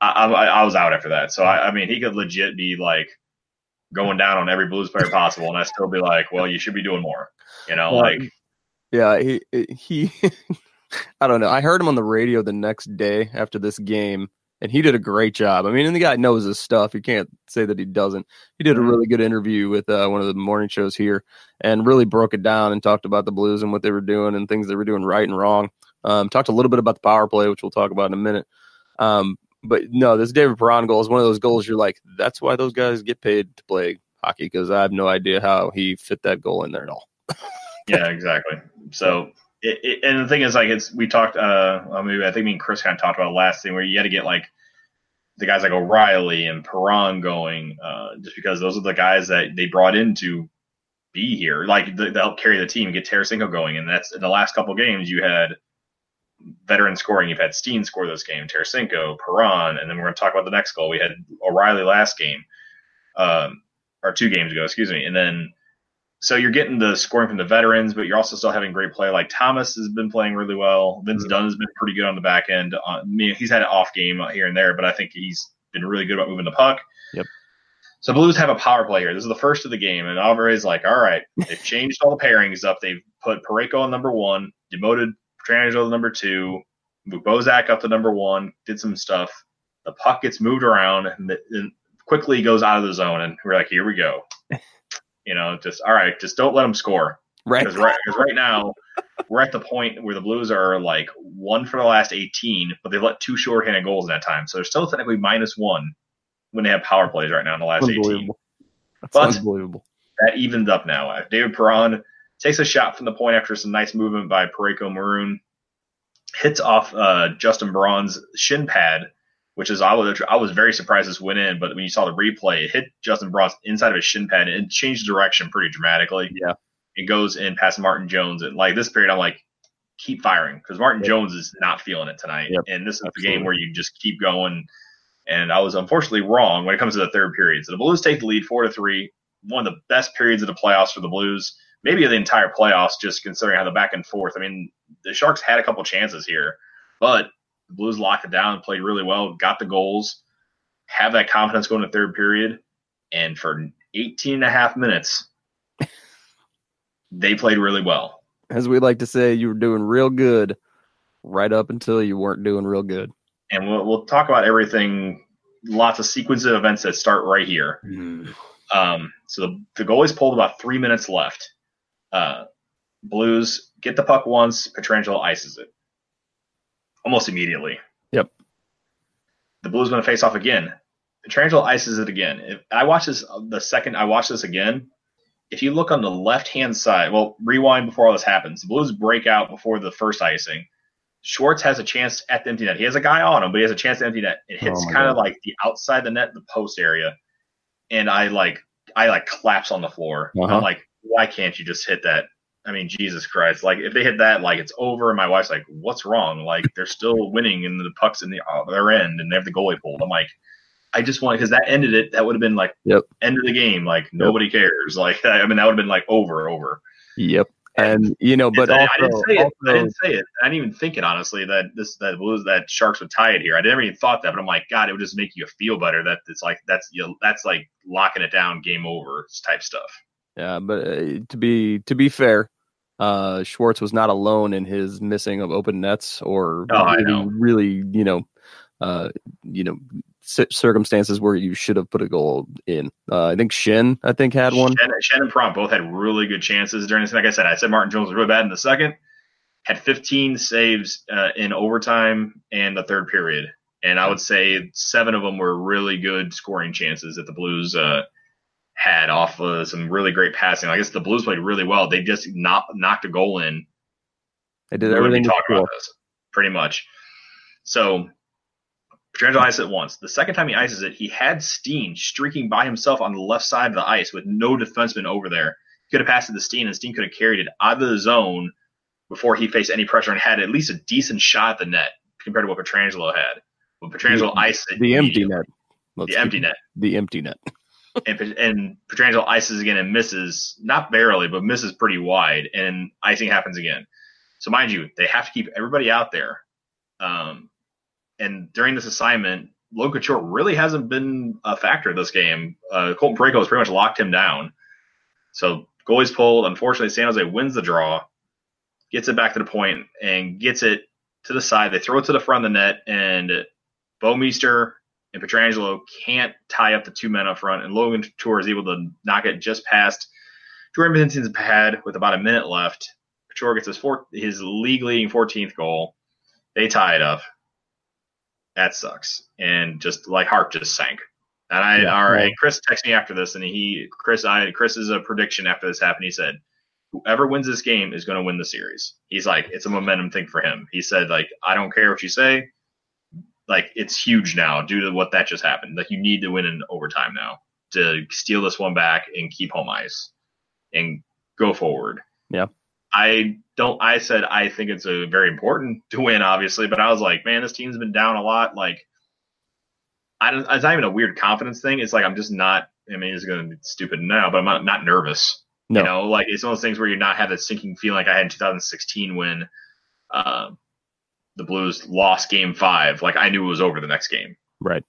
S5: I, I, I was out after that. So I, I mean, he could legit be like going down on every Blues player possible, and I still be like, well, you should be doing more. You know, like
S6: Yeah, he he. I don't know. I heard him on the radio the next day after this game, and he did a great job. I mean, and the guy knows his stuff. You can't say that he doesn't. He did a
S5: Mhm.
S6: really good interview with uh, one of the morning shows here, and really broke it down and talked about the Blues and what they were doing and things they were doing right and wrong. Um, talked a little bit about the power play, which we'll talk about in a minute. Um, but no, this David Perron goal is one of those goals you're like, that's why those guys get paid to play hockey because I have no idea how he fit that goal in there at all.
S5: yeah, exactly. So, it, it, and the thing is, like, it's we talked. Uh, I mean, I think me and Chris kind of talked about last thing where you got to get like the guys like O'Reilly and Perron going, uh, just because those are the guys that they brought in to be here, like to help carry the team, get Tarasenko going, and that's in the last couple games you had veteran scoring. You've had Steen score this game, Tarasenko, Perron, and then we're going to talk about the next goal. We had O'Reilly last game, um, or two games ago, excuse me, and then so you're getting the scoring from the veterans, but you're also still having great play. Like Thomas has been playing really well. Vince mm-hmm. Dunn has been pretty good on the back end. Uh, I mean, he's had an off game here and there, but I think he's been really good about moving the puck.
S6: Yep.
S5: So Blues have a power play here. This is the first of the game, and Alvarez like, all right, they've changed all the pairings up. They've put Parayko on number one, demoted Pietrangelo to number two, moved Bozak up to number one, did some stuff. The puck gets moved around and, and quickly goes out of the zone, and we're like, here we go. You know, just all right, just don't let them score.
S6: Right.
S5: Because right, right now we're at the point where the Blues are like one for the last 18, but they've let two shorthanded goals in that time. So they're still technically minus one when they have power plays right now in the last 18.
S6: That's but unbelievable.
S5: That evens up now. David Perron takes a shot from the point after some nice movement by Parayko Maroon, hits off uh, Justin Braun's shin pad which is I was I was very surprised this went in, but when you saw the replay, it hit Justin Braun inside of his shin pad and changed direction pretty dramatically.
S6: Yeah,
S5: it goes in past Martin Jones, and like this period, I'm like, keep firing because Martin yep. Jones is not feeling it tonight,
S6: yep.
S5: and this is Absolutely. the game where you just keep going. And I was unfortunately wrong when it comes to the third period. So the Blues take the lead four to three. One of the best periods of the playoffs for the Blues, maybe the entire playoffs, just considering how the back and forth. I mean, the Sharks had a couple chances here, but the Blues locked it down, played really well, got the goals, have that confidence going to third period. And for 18 and a half minutes, they played really well.
S6: As we like to say, you were doing real good right up until you weren't doing real good.
S5: And we'll, we'll talk about everything, lots of sequence of events that start right here. Mm. Um, so the, the goalie's pulled about three minutes left. Uh, Blues get the puck once, Pietrangelo ices it almost immediately.
S6: Yep.
S5: The Blues going to face off again. Pietrangelo ices it again. If I watch this the second I watch this again, if you look on the left hand side, well, rewind before all this happens. The Blues break out before the first icing. Schwartz has a chance at the empty net. He has a guy on him, but he has a chance to empty net. It hits oh kind of like the outside the net, the post area, and I like I like collapse on the floor. Uh-huh. I'm like, why can't you just hit that? I mean, Jesus Christ! Like if they hit that, like it's over. And my wife's like, "What's wrong?" Like they're still winning, and the pucks in the other end, and they have the goalie pulled. I'm like, I just want because that ended it. That would have been like
S6: yep.
S5: end of the game. Like nobody yep. cares. Like I mean, that would have been like over, over.
S6: Yep. And you know, but
S5: also,
S6: I
S5: didn't say it. I didn't say it. I didn't even think it honestly that this that was that Sharks would tie it here. I never even thought that, but I'm like, God, it would just make you feel better that it's like that's you know, that's like locking it down, game over type stuff.
S6: Yeah, but uh, to be to be fair, uh, Schwartz was not alone in his missing of open nets or
S5: oh,
S6: really, really, you know, uh, you know, circumstances where you should have put a goal in. Uh, I think Schenn, I think, had one.
S5: Schenn and Prompt both had really good chances during this. Like I said, I said Martin Jones was really bad in the second. Had 15 saves uh, in overtime and the third period, and I would say seven of them were really good scoring chances that the Blues uh, had off of some really great passing. I guess the Blues played really well. They just not, knocked a goal in.
S6: They did everything.
S5: Talk about this pretty much. So Pietrangelo ices it once. The second time he ices it, he had Steen streaking by himself on the left side of the ice with no defenseman over there. He could have passed it to Steen, and Steen could have carried it out of the zone before he faced any pressure and had at least a decent shot at the net compared to what Pietrangelo had. But Pietrangelo
S6: the,
S5: iced it.
S6: The empty net.
S5: Let's the empty net.
S6: The empty net
S5: and and Pietrangelo ices again and misses, not barely, but misses pretty wide, and icing happens again. So mind you, they have to keep everybody out there. Um, and during this assignment, Logan Couture really hasn't been a factor this game. Uh, Colton Parayko has pretty much locked him down. So goalie's pulled. Unfortunately, San Jose wins the draw, gets it back to the point, and gets it to the side. They throw it to the front of the net, and Bouwmeester and Pietrangelo can't tie up the two men up front, and Logan Couture is able to knock it just past Jordan Binnington's pad with about a minute left. Couture gets his four, his league leading 14th goal. They tie it up. That sucks. And just like heart just sank. And I,
S6: Yeah,
S5: all right. Chris texted me after this, and he, Chris, I, Chris is a prediction after this happened. He said, whoever wins this game is going to win the series. He's like, it's a momentum thing for him. He said, like, I don't care what you say. Like, it's huge now due to what that just happened. Like, you need to win in overtime now to steal this one back and keep home ice and go forward.
S6: Yeah.
S5: I don't, I said, I think it's a very important to win, obviously, but I was like, man, this team's been down a lot. Like, I don't, it's not even a weird confidence thing. It's like, I'm just not, I mean, it's going to be stupid now, but I'm not, not nervous.
S6: No.
S5: You know, like it's one of those things where you're not have that sinking feeling like I had in 2016 when uh, the Blues lost Game Five. Like I knew it was over the next game.
S6: Right.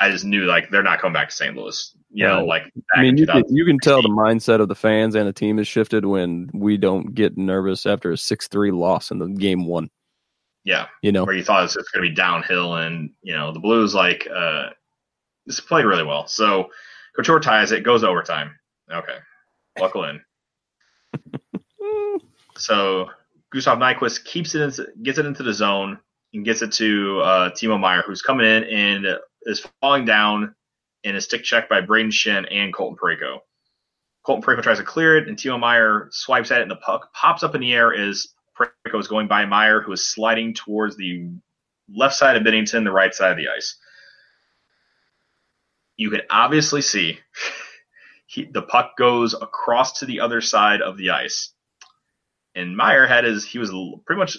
S5: I just knew like they're not coming back to St. Louis. You
S6: Right.
S5: know, like
S6: I mean, you can, you can tell the mindset of the fans and the team has shifted when we don't get nervous after a 6 3 loss in the game one.
S5: yeah,
S6: You know,
S5: where you thought it was going to be downhill, and you know the Blues like uh, this played really well. So Couture ties it, goes overtime. Okay, buckle in. So Gustav Nyquist keeps it, gets it into the zone and gets it to uh, Timo Meier, who's coming in and is falling down in a stick check by Brayden Schenn and Colton Parayko. Colton Parayko tries to clear it, and Timo Meier swipes at it, and the puck pops up in the air as Parayko is going by Meier, who is sliding towards the left side of Binnington, the right side of the ice. You can obviously see he, the puck goes across to the other side of the ice and Meier had his he was pretty much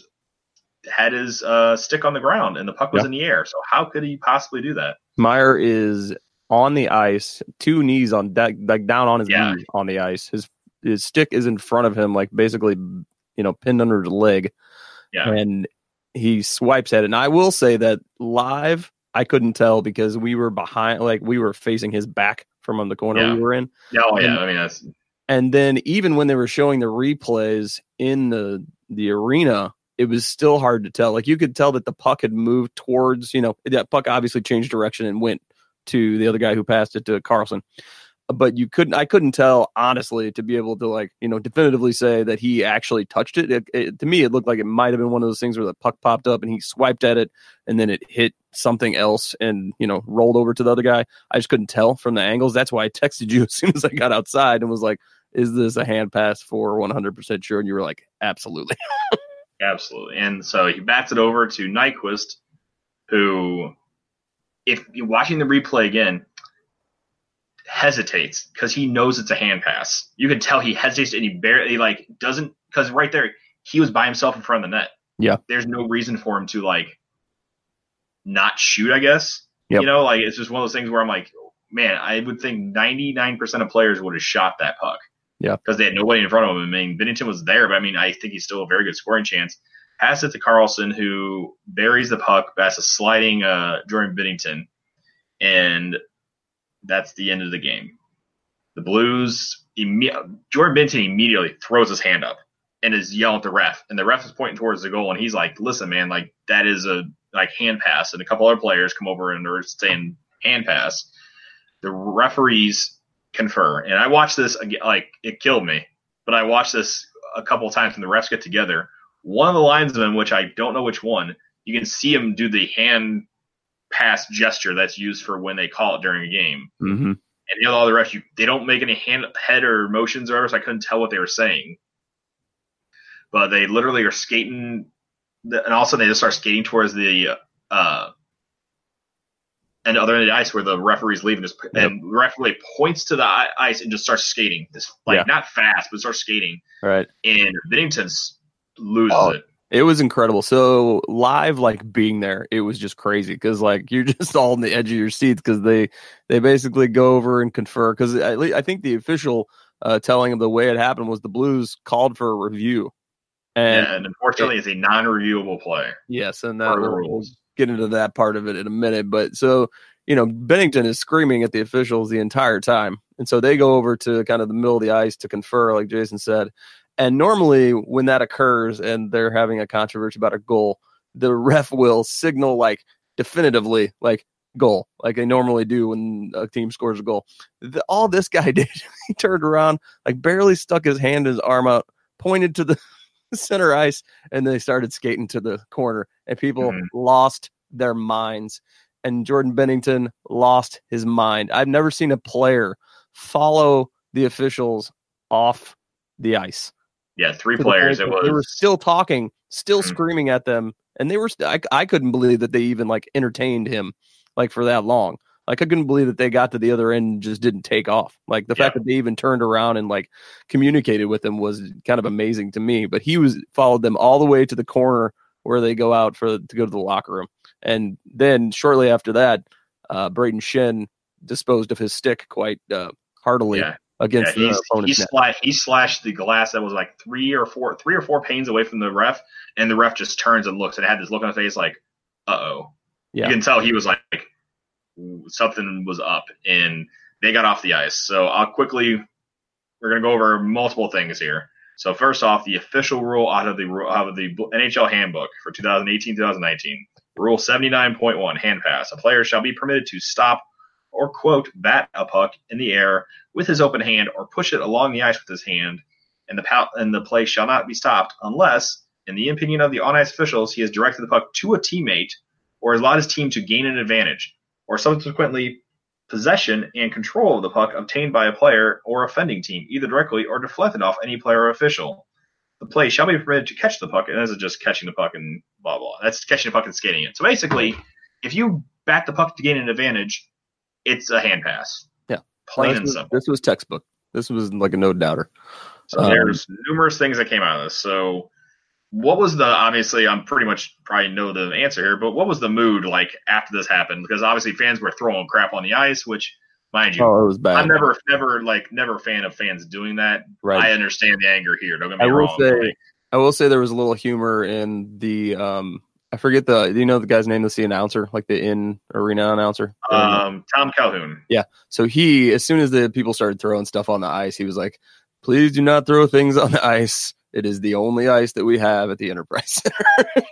S5: had his uh, stick on the ground and the puck was
S6: Yeah.
S5: in the air. So how could he possibly do that?
S6: Meier is on the ice, two knees on deck, like down on his
S5: Yeah.
S6: knees on the ice. His his stick is in front of him, like basically, you know, pinned under his leg,
S5: Yeah,
S6: and he swipes at it. And I will say that live, I couldn't tell because we were behind, like we were facing his back from on the corner
S5: Yeah.
S6: we were in.
S5: yeah, oh, yeah.
S6: and-
S5: I mean that's
S6: And then even when they were showing the replays in the the arena, it was still hard to tell. Like you could tell that the puck had moved towards, you know, that puck obviously changed direction and went to the other guy who passed it to Karlsson. But you couldn't I couldn't tell honestly to be able to like, you know, definitively say that he actually touched it. It, it to me it looked like it might have been one of those things where the puck popped up and he swiped at it and then it hit something else and, you know, rolled over to the other guy. I just couldn't tell from the angles. That's why I texted you as soon as I got outside and was like, is this a hand pass for 100% sure? And you were like, absolutely.
S5: absolutely. And so he bats it over to Nyquist, who, if you're watching the replay again, hesitates because he knows it's a hand pass. You can tell he hesitates and he barely like doesn't because right there he was by himself in front of the net.
S6: Yeah.
S5: There's no reason for him to like not shoot, I guess.
S6: Yep.
S5: You know, like it's just one of those things where I'm like, man, I would think 99% of players would have shot that puck.
S6: Yeah.
S5: Because they had nobody in front of him. I mean, Binnington was there, but I mean, I think he's still a very good scoring chance. Pass it to Karlsson, who buries the puck past a sliding uh, Jordan Binnington, and that's the end of the game. The Blues, imme- Jordan Binnington immediately throws his hand up and is yelling at the ref, and the ref is pointing towards the goal, and he's like, "Listen, man, like that is a like hand pass," and a couple other players come over and are saying hand pass. The referees confer, and I watched this again, like it killed me, but I watched this a couple times when the refs get together. One of the linesmen, which I don't know which one, you can see him do the hand pass gesture that's used for when they call it during a game.
S6: Mm-hmm.
S5: And the other other refs, you, they don't make any hand, head or motions or whatever, so I couldn't tell what they were saying. But they literally are skating, the, and all of a sudden they just start skating towards the uh, and the other end of the ice where the referee's leaving. Just, And the referee points to the ice and just starts skating. This like
S6: Yeah.
S5: not fast, but starts skating.
S6: Right.
S5: And Binnington loses
S6: Oh.
S5: it.
S6: It was incredible. So live, like being there, it was just crazy because like you're just all on the edge of your seats because they they basically go over and confer because I, I think the official uh, telling of the way it happened was the Blues called for a review, and
S5: And, unfortunately, it's a non-reviewable play.
S6: yes, and that
S5: Per the
S6: we'll, we'll
S5: rules.
S6: Get into that part of it in a minute. But so you know, Binnington is screaming at the officials the entire time, and so they go over to kind of the middle of the ice to confer, like Jason said. And normally, when that occurs and they're having a controversy about a goal, the ref will signal like definitively, like goal like they normally do when a team scores a goal. The, all this guy did, he turned around, like barely stuck his hand, his arm out, pointed to the center ice, and they started skating to the corner, and people
S5: Mhm.
S6: lost their minds. And Jordan Binnington lost his mind. I've never seen a player follow the officials off the ice.
S5: Yeah, three players. It was
S6: They were still talking, still
S5: Mhm.
S6: screaming at them, and they were. St- I, I couldn't believe that they even like entertained him like for that long. Like I couldn't believe that they got to the other end and just didn't take off. Like the fact that they even turned around and like communicated with him was kind of amazing to me. But he was followed them all the way to the corner where they go out for to go to the locker room, and then shortly after that, uh, Brayden Schenn disposed of his stick quite uh, heartily
S5: yeah.
S6: against
S5: yeah,
S6: the
S5: he's, he, slashed, he slashed the glass that was like three or four three or four panes away from the ref, and the ref just turns and looks and had this look on his face like, uh oh.
S6: Yeah.
S5: You can tell he was like "Ooh, something was up, and they got off the ice. So I'll quickly we're gonna go over multiple things here. So first off, the official rule out of the out of the NHL handbook for 2018-2019, Rule 79.1, hand pass. A player shall be permitted to stop or quote bat a puck in the air with his open hand or push it along the ice with his hand, and the and the play shall not be stopped unless, in the opinion of the on ice officials, he has directed the puck to a teammate or has allowed his team to gain an advantage, or subsequently possession and control of the puck obtained by a player or offending team, either directly or deflected off any player or official. The play shall be permitted to catch the puck, and this is just catching the puck and blah blah. That's catching the puck and skating it. So basically, if you bat the puck to gain an advantage, it's a hand pass.
S6: Yeah.
S5: plain
S6: this,
S5: and
S6: was,
S5: simple.
S6: this was textbook. This was like a no doubter.
S5: So
S6: Um,
S5: there's numerous things that came out of this. So what was the obviously I'm pretty much probably know the answer here, but what was the mood like after this happened? Because obviously fans were throwing crap on the ice, which mind you,
S6: Oh, it was bad.
S5: I'm never never like never a fan of fans doing that.
S6: right.
S5: I understand the anger here. Don't get me
S6: I will say- I will say there was a little humor in the um I forget the do you know the guy's name that's the announcer, like the in arena announcer?
S5: um, Tom Calhoun. Yeah.
S6: So he as soon as the people started throwing stuff on the ice, he was like, Please do not throw things on the ice. It is the only ice that we have at the Enterprise Center.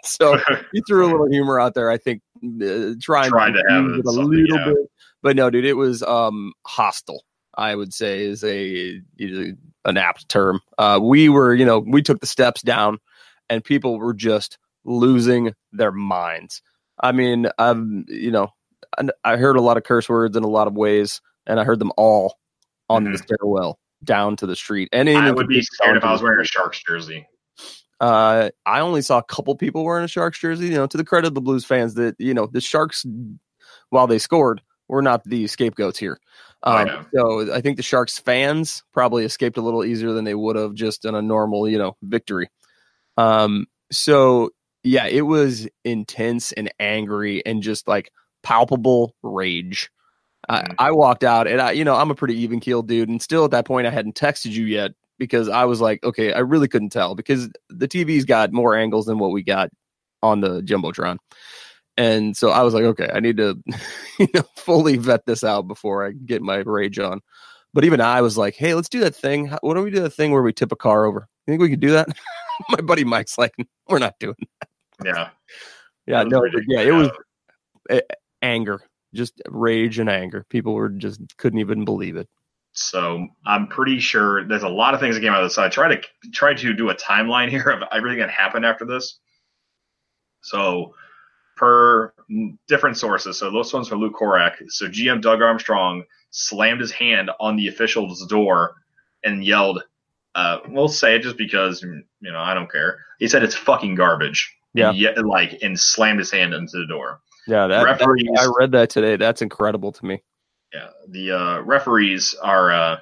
S6: so he threw a little humor out there, I think uh, trying
S5: Trying to have it
S6: a little
S5: yeah.
S6: bit. But no, dude, it was um hostile. I would say is a is an apt term. Uh, we were, you know, we took the steps down, and people were just losing their minds. I mean, I've, you know, I, I heard a lot of curse words in a lot of ways, and I heard them all on the stairwell down to the street. And.
S5: I would be scared if I was wearing a Sharks jersey.
S6: uh, I only saw a couple people wearing a Sharks jersey. You know, to the credit of the Blues fans, that you know the Sharks, while they scored, were not the scapegoats here.
S5: Oh,
S6: Um,
S5: yeah.
S6: So I think the Sharks fans probably escaped a little easier than they would have just in a normal, you know, victory. Um, so yeah, it was intense and angry and just like palpable rage. I,
S5: Mhm.
S6: I walked out and I, you know, I'm a pretty even keeled dude. And still at that point, I hadn't texted you yet because I was like, okay, I really couldn't tell because the TV's got more angles than what we got on the Jumbotron. And so I was like, okay, I need to, you know, fully vet this out before I get my rage on. But even I was like, hey, let's do that thing. How- What do we do that thing where we tip a car over? You think we could do that? my buddy Mike's like, we're not doing
S5: that.
S6: Yeah.
S5: yeah,
S6: no, but yeah, it was eh, anger, just rage and anger. People were just couldn't even believe it.
S5: So I'm pretty sure there's a lot of things that came out of this. So I try to try to do a timeline here of everything that happened after this. So per different sources, so this one's from Lou Korac. So GM Doug Armstrong slammed his hand on the official's door and yelled, uh, "We'll say it just because you know I don't care." He said it's fucking garbage.
S6: Yeah.
S5: Yet, like and slammed his hand into the door.
S6: Yeah, that, that- I read that today. That's incredible to me.
S5: Yeah, the uh, referees are uh,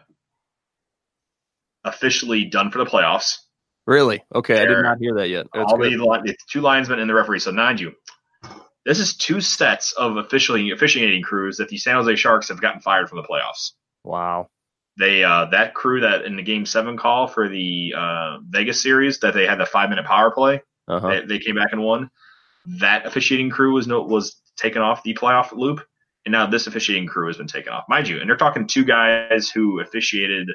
S5: officially done for the playoffs.
S6: Really? Okay, I did not hear that yet. That's
S5: All
S6: good.
S5: the, the two linesmen and the referee. So mind you, this is two sets of officially officiating crews that the San Jose Sharks have gotten fired from the playoffs.
S6: Wow.
S5: They uh, that crew that in the Game Seven call for the uh, Vegas series that they had the five minute power play,
S6: Uh-huh.
S5: they, they came back and won. That officiating crew was no was taken off the playoff loop, and now this officiating crew has been taken off, mind you. And they're talking two guys who officiated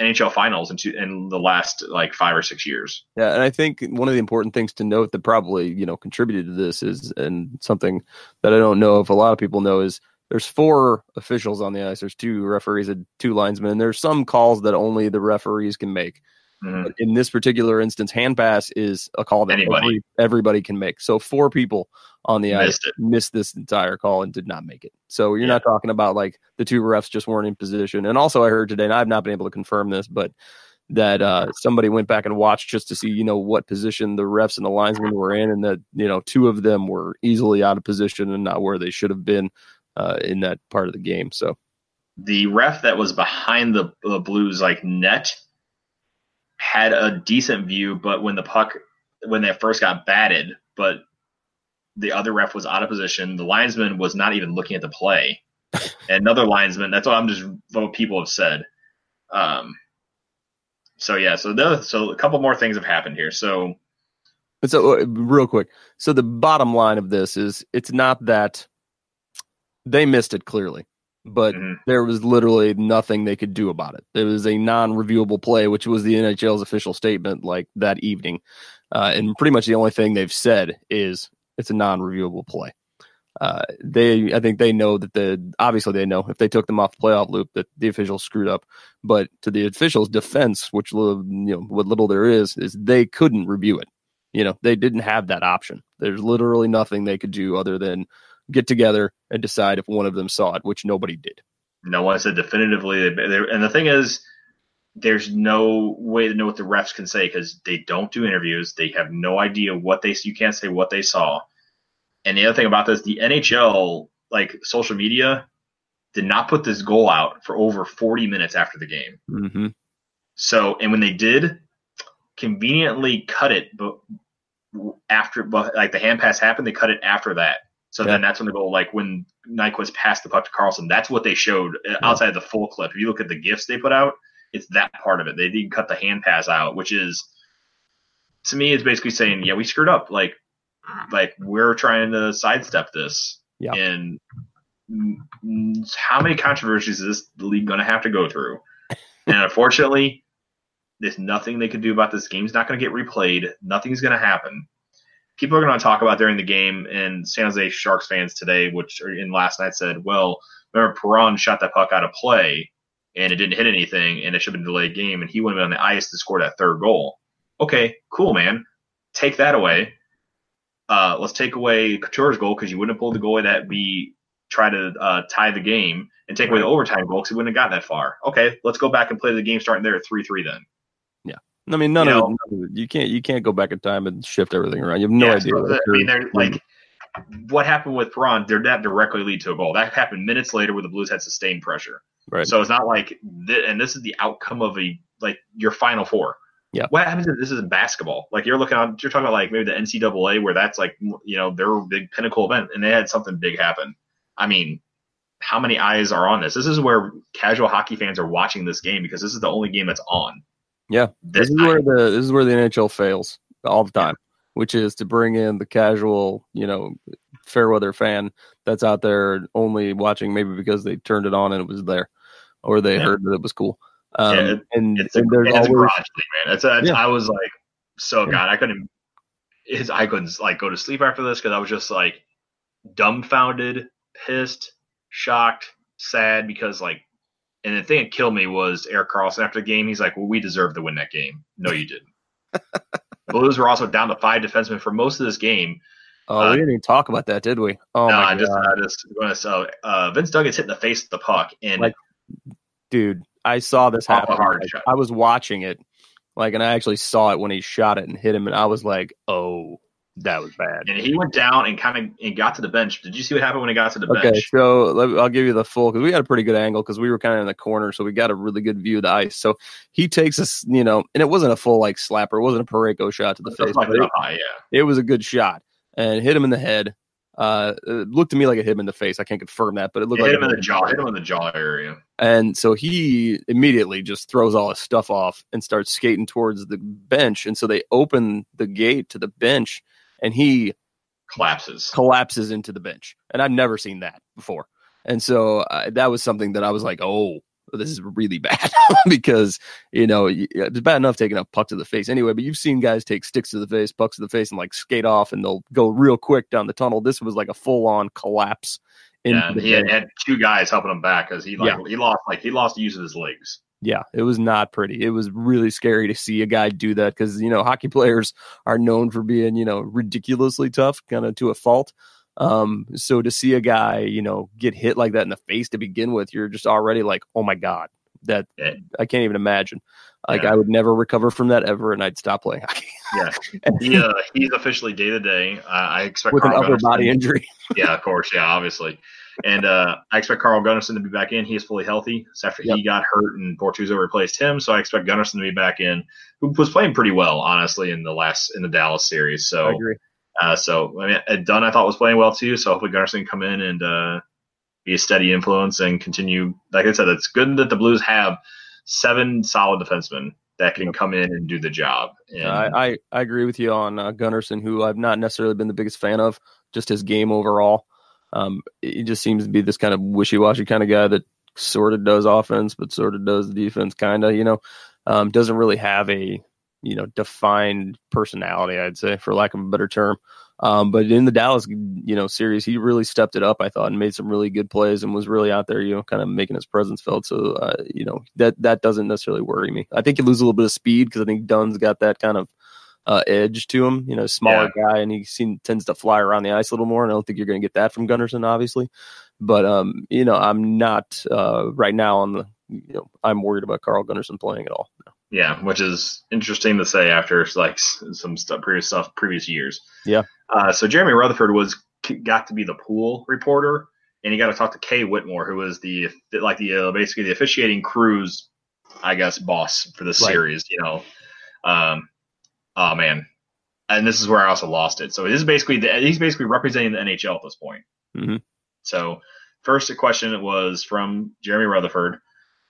S5: NHL finals in, two, in the last like five or six years.
S6: Yeah, and I think one of the important things to note that probably you know contributed to this is, and something that I don't know if a lot of people know is there's four officials on the ice. There's two referees and two linesmen. And there's some calls that only the referees can make.
S5: Mhm.
S6: But in this particular instance, hand pass is a call that every- everybody can make. So four people on the ice
S5: Missed it.
S6: missed this entire call and did not make it. So you're
S5: Yeah.
S6: not talking about like the two refs just weren't in position. And also, I heard today, and I've not been able to confirm this, but that uh, somebody went back and watched just to see, you know, what position the refs and the linesmen were in, and that you know two of them were easily out of position and not where they should have been uh, in that part of the game. So
S5: the ref that was behind the, the Blues like net had a decent view, but when the puck when they first got batted, but the other ref was out of position. The linesman was not even looking at the play. And another linesman. That's what I'm just what people have said. Um. So yeah. So the so a couple more things have happened here. So
S6: so, uh, real quick. So, the bottom line of this is it's not that they missed it clearly, but
S5: Mhm.
S6: there was literally nothing they could do about it. It was a non reviewable play, which was the NHL's official statement like that evening. Uh, and pretty much the only thing they've said is it's a non reviewable play. Uh, they, I think they know that the obviously they know if they took them off the playoff loop that the officials screwed up. But to the officials' defense, which little, you know what little there is, is they couldn't review it you know they didn't have that option there's literally nothing they could do other than get together and decide if one of them saw it which nobody did
S5: no one said definitively. And the thing is, there's no way to know what the refs can say because they don't do interviews. They have no idea what they. You can't say what they saw. And the other thing about this, the NHL, like social media, did not put this goal out for over 40 minutes after the game.
S6: mm-hmm.
S5: So, and when they did, conveniently cut it, but after, but like the hand pass happened, they cut it after that. So
S6: Yeah.
S5: then that's when the goal, like when Nyquist passed the puck to Karlsson, that's what they showed uh, outside of the full clip. If you look at the gifs they put out, it's that part of it. They didn't cut the hand pass out, which is to me, is basically saying, yeah, we screwed up. Like, like we're trying to sidestep this.
S6: Yeah.
S5: And how many controversies is this league going to have to go through? and unfortunately, there's nothing they can do about this. Game's not going to get replayed. Nothing's going to happen. People are going to talk about during the game, and San Jose Sharks fans today, which in last night, said, "Well, remember Perron shot that puck out of play, and it didn't hit anything, and it should have been a delayed game, and he went on the ice to score that third goal." Okay, cool, man. Take that away. Uh, let's take away Couture's goal because you wouldn't have pulled the goalie that we try to uh, tie the game, and take away the overtime goal because we wouldn't have gotten that far. Okay, let's go back and play the game starting there at three three then.
S6: I mean none,
S5: You
S6: of,
S5: know-
S6: it, none of it you can't you can't go back in time and shift everything around you have no
S5: Yeah,
S6: idea
S5: so the- I mean, they're like what happened with Perron. Did that directly lead to a goal? That happened minutes later, where the Blues had sustained pressure.
S6: right
S5: So it's not like, th- and this is the outcome of a like your final four.
S6: Yeah.
S5: What happens if this is basketball? Like you're looking on, you're talking about like maybe the NCAA where that's like you know their big pinnacle event, and they had something big happen. I mean, how many eyes are on this? This is where casual hockey fans are watching this game because this is the only game that's on.
S6: Yeah,
S5: This
S6: this is where the this is where the NHL fails all the time, which is to bring in the casual, you know, fair weather fan that's out there only watching maybe because they turned it on and it was there, or they
S5: Yeah.
S6: heard that it was cool. Um,
S5: Yeah, it-
S6: and,
S5: it's a,
S6: and there's
S5: it's a garage league, man. It's a, it's-
S6: Yeah.
S5: I was like, so. God, I couldn't. I couldn't like go to sleep after this because I was just like dumbfounded, pissed, shocked, sad because like, and the thing that killed me was Erik Karlsson after the game. He's like, "Well, we deserved to win that game." No, you didn't. Blues were also down to five defensemen for most of this game.
S6: oh,
S5: uh,
S6: we didn't even talk about that, did we? Oh
S5: no,
S6: my
S5: I
S6: god,
S5: just, I just, gonna so uh, Vince Duggan's hit in the face with the puck, and
S6: Like, dude, I saw this happen. Like. I was watching it, like, and I actually saw it when he shot it and hit him, and I was like, oh, that was bad.
S5: and he went down and kind of and got to the bench. Did you see what happened when he got to the
S6: Okay,
S5: bench?
S6: so let, I'll give you the full because we had a pretty good angle because we were kind of in the corner, so we got a really good view of the ice. So he takes us, you know, and it wasn't a full like slapper, it wasn't a Parayko shot to the face,
S5: Like
S6: it,
S5: high, yeah.
S6: it was a good shot and hit him in the head. Uh, it looked to me like it hit him in the face. I can't confirm that, but it looked
S5: hit
S6: like
S5: him in the jaw. Hit him in the jaw area.
S6: And so he immediately just throws all his stuff off and starts skating towards the bench. And so they open the gate to the bench, and he
S5: Collapses.
S6: collapses into the bench. And I've never seen that before. And so uh, that was something that I was like, oh, this is really bad because you know it's bad enough taking a puck to the face anyway. But you've seen guys take sticks to the face, pucks to the face, and like skate off, and they'll go real quick down the tunnel. This was like a full on collapse.
S5: Yeah, and he had, had two guys helping him back because he like he lost like he lost the use of his legs.
S6: Yeah, it was not pretty. It was really scary to see a guy do that because you know hockey players are known for being you know ridiculously tough, kind of to a fault. Um, so to see a guy you know get hit like that in the face to begin with, you're just already like, oh my god, that
S5: Yeah.
S6: I can't even imagine. Like
S5: Yeah.
S6: I would never recover from that ever, and I'd stop playing hockey
S5: Yeah, he uh, he's officially day to day. I expect
S6: with an upper body injury.
S5: yeah, of course, yeah, obviously. And uh, I expect Carl Gunnarsson to be back in. He is fully healthy. So after he got hurt and Bortuzzo replaced him, so I expect Gunnarsson to be back in, who was playing pretty well, honestly, in the last in the Dallas series. So
S6: I agree.
S5: Uh, so I mean, Dunn I thought was playing well too. So hopefully Gunnarsson can come in and uh, be a steady influence and continue. Like I said, it's good that the Blues have seven solid defensemen that can come in and do the job. And
S6: I, I I agree with you on uh, Gunnarsson, who I've not necessarily been the biggest fan of, just his game overall. Um, he just seems to be this kind of wishy-washy kind of guy that sort of does offense, but sort of does the defense, kind of. You know, um, doesn't really have a you know defined personality, I'd say, for lack of a better term. Um, but in the Dallas, you know, series, he really stepped it up. I thought and made some really good plays and was really out there, you know, kind of making his presence felt. So, uh, you know, that that doesn't necessarily worry me. I think you lose a little bit of speed because I think Dunn's got that kind of uh, edge to him. You know, smaller guy, and he seem, tends to fly around the ice a little more. And I don't think you're going to get that from Gunnarsson, obviously. But um, you know, I'm not uh, right now on the. You know, I'm worried about Carl Gunnarsson playing at all.
S5: yeah, which is interesting to say after like some stuff, previous stuff, previous years.
S6: Yeah.
S5: Uh, so Jeremy Rutherford was got to be the pool reporter, and he got to talk to Kay Whitmore, who was the like the uh, basically the officiating crew's, I guess, boss for the
S6: Right.
S5: series. You know, um, oh man, and this is where I also lost it. So this is basically the, he's basically representing the NHL at this point.
S6: Mhm.
S5: So first question was from Jeremy Rutherford: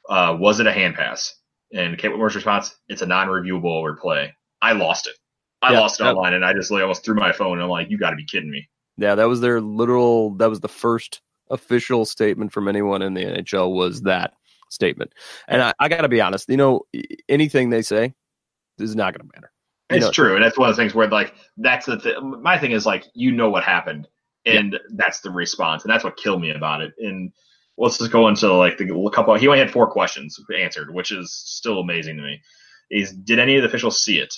S5: uh, Was it a hand pass? And Kay Whitmore's response: It's a non-reviewable replay. I lost it. I
S6: Yeah,
S5: lost it
S6: that-
S5: online, and I just like, almost threw my phone. And I'm like, "You got to be kidding me!"
S6: Yeah, that was their literal. That was the first official statement from anyone in the NHL was that statement. And I, I got to be honest, you know, anything they say is not going to matter.
S5: It's
S6: know-
S5: true, and that's one of the things where like that's the th- my thing is like you know what happened, and that's the response, and that's what killed me about it. And let's just go into like the couple. He only had four questions answered, which is still amazing to me. Is did any of the officials see it?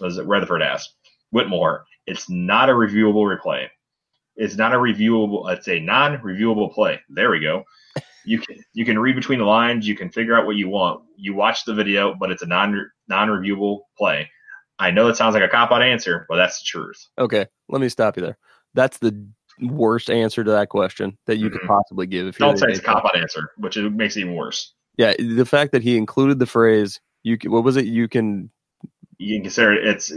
S5: Was it Rutherford asked Whitmore? It's not a reviewable replay. It's not a reviewable. It's a non-reviewable play. There we go. You can you can read between the lines. You can figure out what you want. You watch the video, but it's a non non-reviewable play. I know it sounds like a cop out answer, but that's the truth.
S6: Okay, let me stop you there. That's the worst answer to that question that you could
S5: Mhm.
S6: possibly give. If
S5: Don't say it's a cop out answer, which it makes it even worse.
S6: Yeah, the fact that he included the phrase "you can," what was it? You can
S5: You can consider it, it's.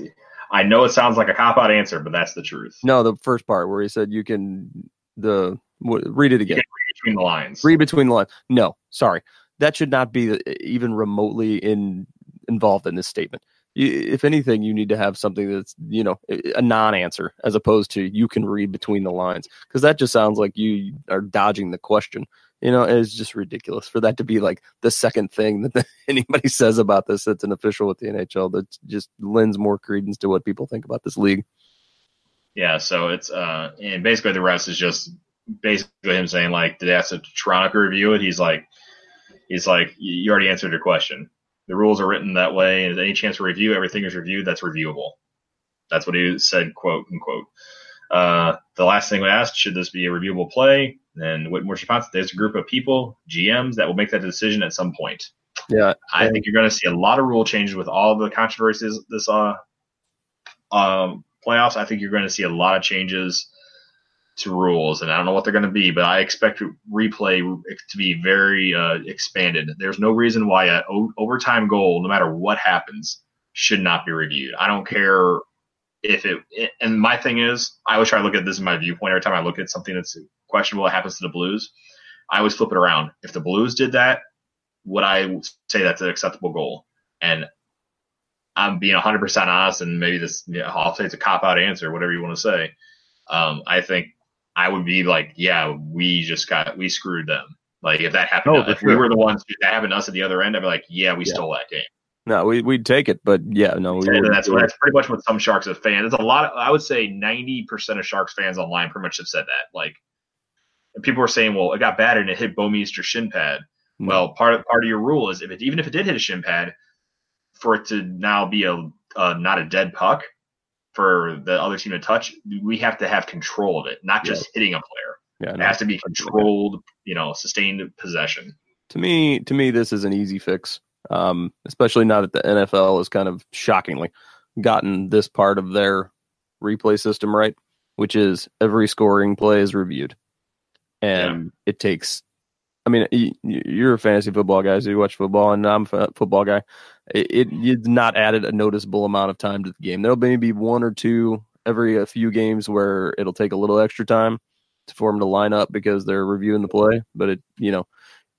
S5: I know it sounds like a cop out answer, but that's the truth.
S6: no the first part where he said you can the read it again.
S5: Between the lines.
S6: Read between the lines. No, sorry, that should not be even remotely in involved in this statement. If anything, you need to have something that's you know a non-answer as opposed to you can read between the lines because that just sounds like you are dodging the question. You know, it's just ridiculous for that to be like the second thing that anybody says about this that's an official with the NHL that just lends more credence to what people think about this league.
S5: Yeah, so it's uh, and basically the rest is just basically him saying like, did they ask the Toronto review it? He's like, he's like, you already answered your question. The rules are written that way, and any chance to review, everything is reviewed. That's reviewable. That's what he said, quote unquote. Uh, the last thing we asked, should this be a reviewable play? And Whitmore's response, there's a group of people, GMs, that will make that decision at some point.
S6: Yeah,
S5: I think you're going to see a lot of rule changes with all the controversies this uh, um, playoffs. I think you're going to see a lot of changes to rules, and I don't know what they're going to be, but I expect replay to be very uh, expanded. There's no reason why a o- overtime goal, no matter what happens, should not be reviewed. I don't care if it. And my thing is, I always try to look at this in my viewpoint. Every time I look at something that's questionable that happens to the Blues, I always flip it around. If the Blues did that, would I say that's an acceptable goal? And I'm being 100% honest, and maybe this, you know, I'll say it's a cop out answer, whatever you want to say. Um, I think I would be like, yeah, we just got, we screwed them. Like if that happened,
S6: Oh,
S5: if we were the ones that happened to us at the other end, I'd be like, yeah, we
S6: Yeah.
S5: stole that game.
S6: No, we we'd take it, but yeah, no, we
S5: And that's that's pretty much what some Sharks have fans. It's a lot. Of, I would say ninety percent of Sharks fans online pretty much have said that. Like, and people were saying, "Well, it got battered and it hit Bouwmeester's shin pad."
S6: No.
S5: Well, part of part of your rule is if it even if it did hit a shin pad, for it to now be a uh, not a dead puck for the other team to touch, we have to have control of it, not just hitting a player.
S6: yeah,
S5: It
S6: no.
S5: has to be controlled, you know, sustained possession.
S6: to me to me this is an easy fix um, especially now that the nfl has kind of shockingly gotten this part of their replay system right which is every scoring play is reviewed and it takes i mean you're a fantasy football guy so you watch football and i'm a football guy. It, it it's not added a noticeable amount of time to the game. There'll maybe be one or two every a few games where it'll take a little extra time for them to line up because they're reviewing the play but it you know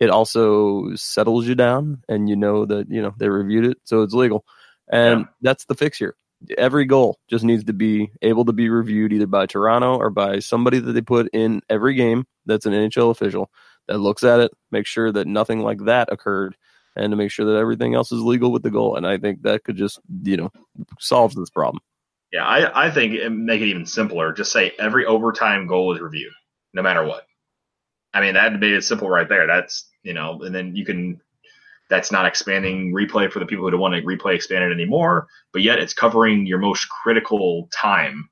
S6: it also settles you down and you know that you know they reviewed it so it's legal. And
S5: Yeah.
S6: that's the fix here. Every goal just needs to be able to be reviewed either by toronto or by somebody that they put in every game that's an nhl official that looks at it make sure that nothing like that occurred and to make sure that everything else is legal with the goal and i think that could just you know solve this problem
S5: Yeah, I, I think it make it even simpler. Just say every overtime goal is reviewed, no matter what. I mean, that made it simple right there. That's you know, and then you can. That's not expanding replay for the people who don't want to replay expanded anymore, but yet it's covering your most critical time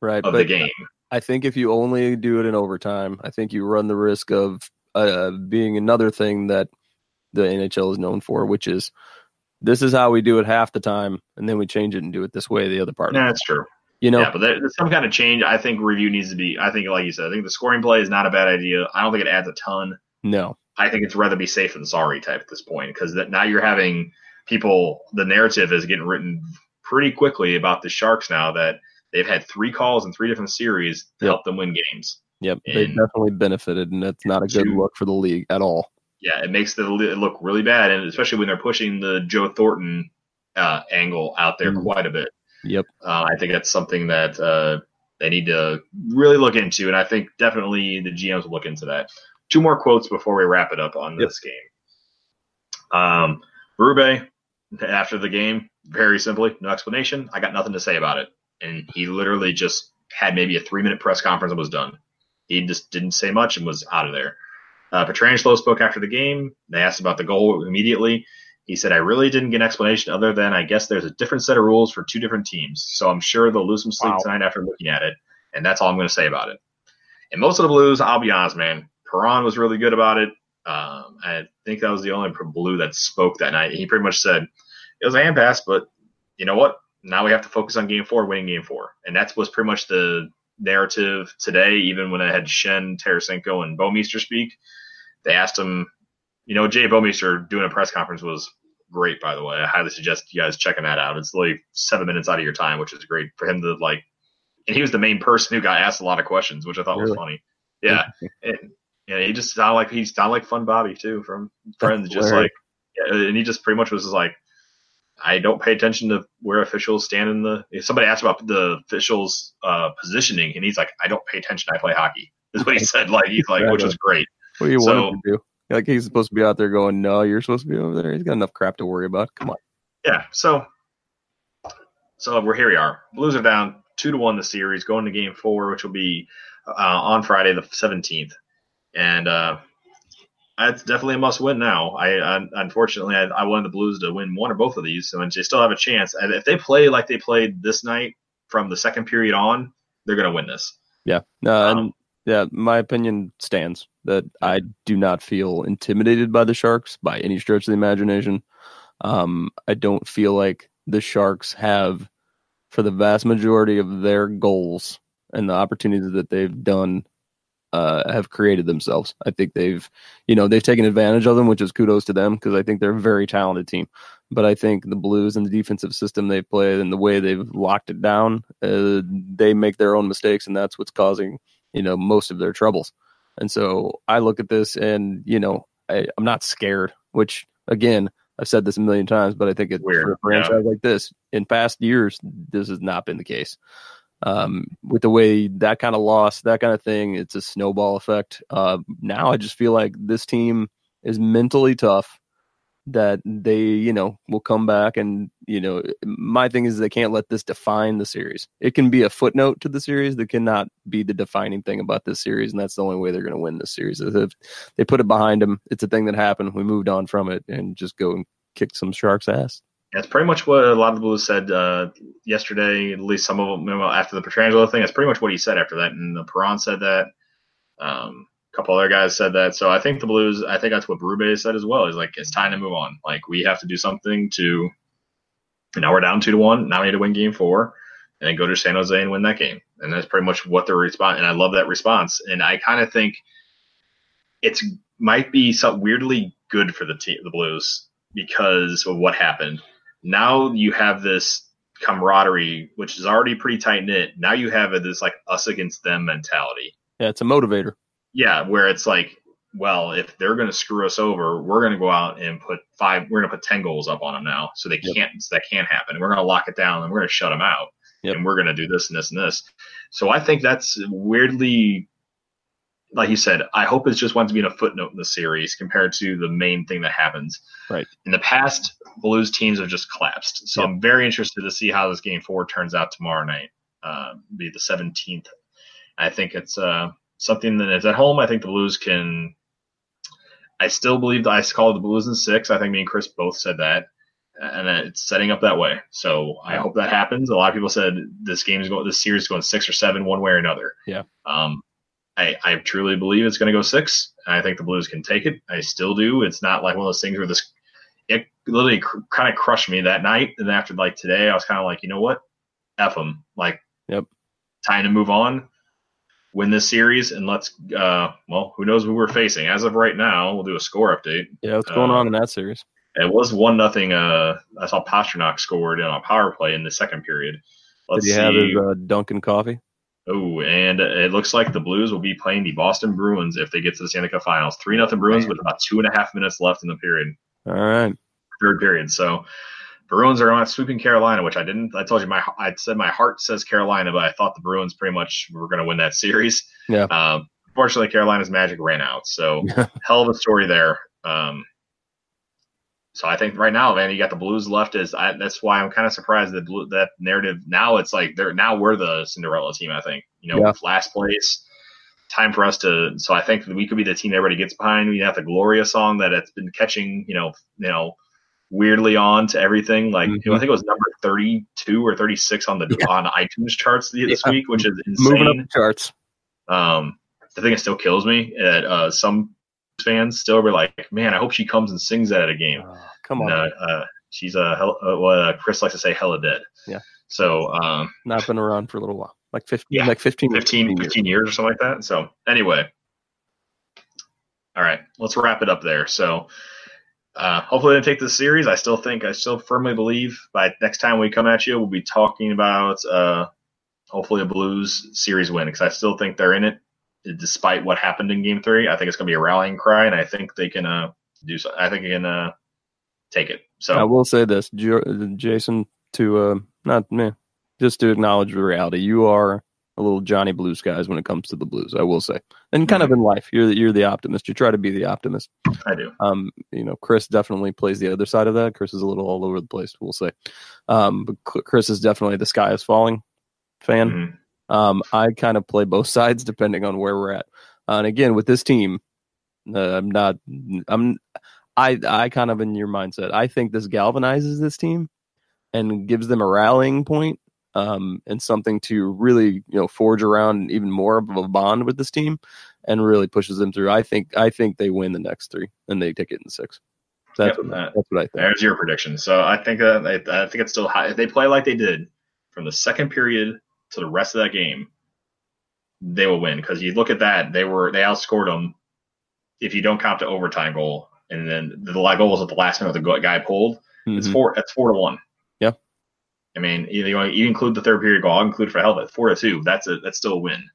S6: right
S5: of the game.
S6: I think if you only do it in overtime, I think you run the risk of uh, being another thing that the NHL is known for, which is this is how we do it half the time, and then we change it and do it this way the other part.
S5: Yeah, that's true.
S6: you know,
S5: yeah, but there, there's some kind of change. I think review needs to be. I think, like you said, I think the scoring play is not a bad idea. I don't think it adds a ton.
S6: no,
S5: I think it's rather be safe than sorry type at this point because that now you're having people. The narrative is getting written pretty quickly about the Sharks now that they've had three calls in three different series to
S6: Yep.
S5: help them win games.
S6: Yep, they definitely benefited, and that's not a good
S5: Two-
S6: look for the league at all.
S5: Yeah, it makes the it look really bad, and especially when they're pushing the Joe Thornton uh, angle out there
S6: Mhm.
S5: quite a bit.
S6: Yep,
S5: Uh, I think that's something that uh, they need to really look into, and I think definitely the GMs will look into that. Two more quotes before we wrap it up on
S6: Yep.
S5: this game. Um, Berube, after the game, very simply, no explanation. I got nothing to say about it, and he literally just had maybe a three-minute press conference and was done. He just didn't say much and was out of there. Uh, Pietrangelo spoke after the game. They asked about the goal immediately. He said, I really didn't get an explanation other than I guess there's a different set of rules for two different teams. So I'm sure they'll lose some sleep
S6: Wow.
S5: tonight after looking at it. And that's all I'm going to say about it. And most of the Blues, I'll be honest, man, Perron was really good about it. Um, I think that was the only Blue that spoke that night. He pretty much said, it was a hand pass, but you know what? Now we have to focus on game four, winning game four. And that was pretty much the narrative today, even when I had Schenn, Tarasenko, and Bouwmeester speak. They asked him, you know, Jay Bouwmeester doing a press conference was great, by the way. I highly suggest you guys checking that out. It's like seven minutes out of your time, which is great for him to like. And he was the main person who got asked a lot of questions, which I thought was funny. Yeah, and he just sounded like he sounded like Fun Bobby too from Friends, just
S6: hilarious.
S5: like, and he just pretty much was just like, I don't pay attention to where officials stand in the. If somebody asked about the officials' uh, positioning, and he's like, I don't pay attention. I play hockey. Is what he said. Like he's like, which is great.
S6: what do you
S5: So-
S6: want to do? Like he's supposed to be out there going, no, you're supposed to be over there. He's got enough crap to worry about. Come on.
S5: Yeah. So, so we're here. We are. Blues are down two to one the series, going to game four, which will be uh, on Friday the seventeenth, and uh, it's definitely a must win now. I, I unfortunately I, I wanted the Blues to win one or both of these, so and they still have a chance. And if they play like they played this night from the second period on, they're going to win this.
S6: Yeah. No,
S5: Um,
S6: and yeah, my opinion stands that I do not feel intimidated by the Sharks by any stretch of the imagination. Um, I don't feel like the Sharks have, for the vast majority of their goals and the opportunities that they've done, uh, have created themselves. I think they've, you know, they've taken advantage of them, which is kudos to them because I think they're a very talented team. But I think the Blues and the defensive system they've played and the way they've locked it down, uh, they make their own mistakes, and that's what's causing you know most of their troubles. And so I look at this, and you know, I, I'm not scared. Which again, I've said this a million times, but I think it,
S5: Weird,
S6: for a franchise like this, in past years, this has not been the case. Um, with the way that kind of loss, that kind of thing, it's a snowball effect. Uh, now I just feel like this team is mentally tough that they, you know, will come back and, you know, my thing is they can't let this define the series. It can be a footnote to the series that cannot be the defining thing about this series, and that's the only way they're going to win this series. If they put it behind them, it's a thing that happened. We moved on from it and just go and kick some sharks' ass.
S5: That's pretty much what a lot of the Blues said uh, yesterday. At least some of them after the Pietrangelo thing. That's pretty much what he said after that. And the Perron said that. Um, a couple other guys said that. So I think the Blues. I think that's what Berube said as well. Is like it's time to move on. Like we have to do something to. Now we're down two to one. Now we need to win Game Four, and then go to San Jose and win that game. And that's pretty much what the response. And I love that response. And I kind of think it's might be some weirdly good for the team, the Blues, because of what happened now you have this camaraderie, which is already pretty tight knit. Now you have this like us against them mentality.
S6: Yeah, it's a motivator.
S5: Yeah, where it's like, well, if they're going to screw us over, we're going to go out and put five. We're going to put ten goals up on them now, so they
S6: Yep.
S5: can't. That can't happen. We're going to lock it down and we're going to shut them out,
S6: Yep.
S5: and we're going to do this and this and this. So I think that's weirdly. Like you said, I hope it's just wants to be in a footnote in the series compared to the main thing that happens.
S6: Right.
S5: In the past, Blues teams have just collapsed. So
S6: Yep.
S5: I'm very interested to see how this game four turns out tomorrow night. Uh, be the 17th. I think it's uh, something that is at home. I think the Blues can. I still believe that I called the Blues in six. I think me and Chris both said that, and it's setting up that way. So I hope that happens. A lot of people said this game is going, this series is going six or seven, one way or another.
S6: Yeah.
S5: Um, I, I truly believe it's going to go six. I think the Blues can take it. I still do. It's not like one of those things where this it literally cr- kind of crushed me that night. And after like today, I was kind of like, you know what, f them. Like,
S6: Yep.
S5: time to move on, win this series, and let's. Uh, well, who knows who we're facing? As of right now, we'll do a score update.
S6: Yeah, what's going
S5: Uh,
S6: on in that series?
S5: It was one nothing. Uh, I saw Pastrnak scored in a power play in the second period. Let's
S6: Did you
S5: see.
S6: have his uh, Dunkin' coffee?
S5: Oh, and it looks like the Blues will be playing the Boston Bruins if they get to the Stanley Cup Finals. Three nothing Bruins with about two and a half minutes left in the period,
S6: All right.
S5: third period. So Bruins are on sweeping Carolina, which I didn't. I told you my I said my heart says Carolina, but I thought the Bruins pretty much were going to win that series.
S6: Yeah.
S5: Um, fortunately, Carolina's magic ran out. So hell of a story there. Um, so I think right now, man, you got the Blues left. Is I, that's why I'm kind of surprised that blue, that narrative now it's like they're now we're the Cinderella team. I think you know
S6: Yeah.
S5: last place. Time for us to. So I think we could be the team everybody gets behind. We have the Gloria song that it's been catching. You know, you know, weirdly on to everything. Like know, I think it was number 32 or 36 on the
S6: Mm-hmm. Yeah.
S5: on iTunes charts this
S6: Yeah.
S5: week, which is insane.
S6: Moving up the charts.
S5: Um, the thing that still kills me that uh, some fans still were like, "Man, I hope she comes and sings that at a game."
S6: Oh, come on.
S5: And, uh, uh, she's a hell, uh, what uh, Chris likes to say, hella dead.
S6: Yeah.
S5: So um,
S6: Not been around for a little while. Like 15,
S5: Yeah.
S6: like 15,
S5: 15,
S6: years.
S5: 15 years or something like that. So anyway, all right, let's wrap it up there. So uh, hopefully they take this series. I still think, I still firmly believe by next time we come at you, we'll be talking about uh, hopefully a Blues series win because I still think they're in it despite what happened in Game Three. I think it's going to be a rallying cry, and I think they can uh, do so. I think they can uh, take it. So
S6: I will say this, Jason, to uh, not me, just to acknowledge the reality. You are a little Johnny Blue Skies when it comes to the Blues. I will say, and kind of in life, you're the, you're the optimist. You try to be the optimist.
S5: I do.
S6: Um, you know, Chris definitely plays the other side of that. Chris is a little all over the place. We'll say, um, but Chris is definitely the sky is falling fan.
S5: Mhm.
S6: Um, I kind of play both sides depending on where we're at. Uh, and again, with this team, uh, I'm not. I'm. I I kind of in your mindset. I think this galvanizes this team and gives them a rallying point, um, and something to really you know forge around even more of a bond with this team, and really pushes them through. I think I think they win the next three and they take it in six. That's
S5: Yep,
S6: what,
S5: uh,
S6: that's what I think.
S5: There's your prediction. So I think uh, I, I think it's still high. If they play like they did from the second period to the rest of that game, they will win. Because you look at that, they were they outscored them. If you don't count the overtime goal, and then the live goal was at the last minute the guy pulled. It's
S6: Mhm.
S5: four. It's four to one.
S6: Yeah.
S5: I mean, you, you, you include the third period goal. I'll include for hell, but four to two. That's a that's still a win.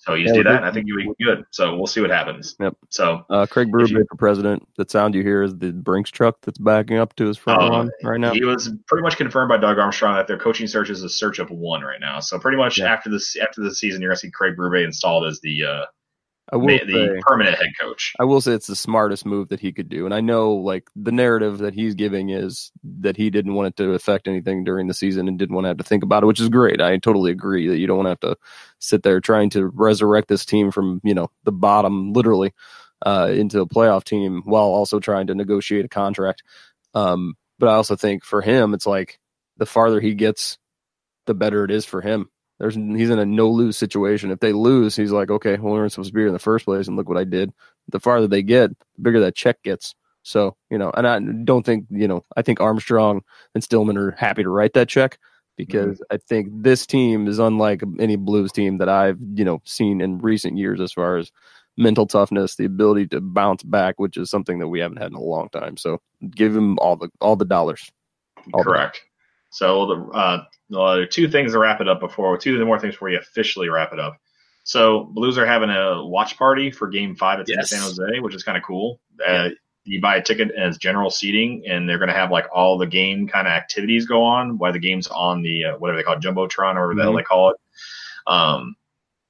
S5: So you
S6: Yeah,
S5: do that, and I think you'll be good. So we'll see what happens.
S6: Yep.
S5: So
S6: Uh, Craig
S5: you-
S6: for president. That sound you hear is the Brinks truck that's backing up to his front
S5: Oh,
S6: lawn right now.
S5: he was pretty much confirmed by Doug Armstrong that their coaching search is a search of one right now. So pretty much
S6: Yeah.
S5: after this after the season, you're gonna see Craig Berube installed as the uh,
S6: I will
S5: ma-
S6: say,
S5: the permanent head coach.
S6: I will say it's the smartest move that he could do. And I know like the narrative that he's giving is that he didn't want it to affect anything during the season and didn't want to have to think about it, which is great. I totally agree that you don't want to have to sit there trying to resurrect this team from, you know, the bottom literally uh, into a playoff team while also trying to negotiate a contract. Um, but I also think for him, it's like the farther he gets, the better it is for him. There's he's in a no lose situation. If they lose, he's like, okay, well, we weren't supposed to be here in the first place, and look what I did. The farther they get, the bigger that check gets. So you know, and I don't think you know. I think Armstrong and Stillman are happy to write that check because mm-hmm. I think this team is unlike any Blues team that I've you know seen in recent years as far as mental toughness, the ability to bounce back, which is something that we haven't had in a long time. So give him all the all the dollars. All
S5: Correct. So the uh, the two things to wrap it up before two more things before we officially wrap it up. So Blues are having a watch party for Game Five at
S6: Yes.
S5: San Jose, which is kind of cool. Uh, you buy a ticket as general seating, and they're going to have like all the game kind of activities go on while the game's on the uh, whatever they call it, jumbotron or whatever the hell
S6: Mhm.
S5: they call it. Um,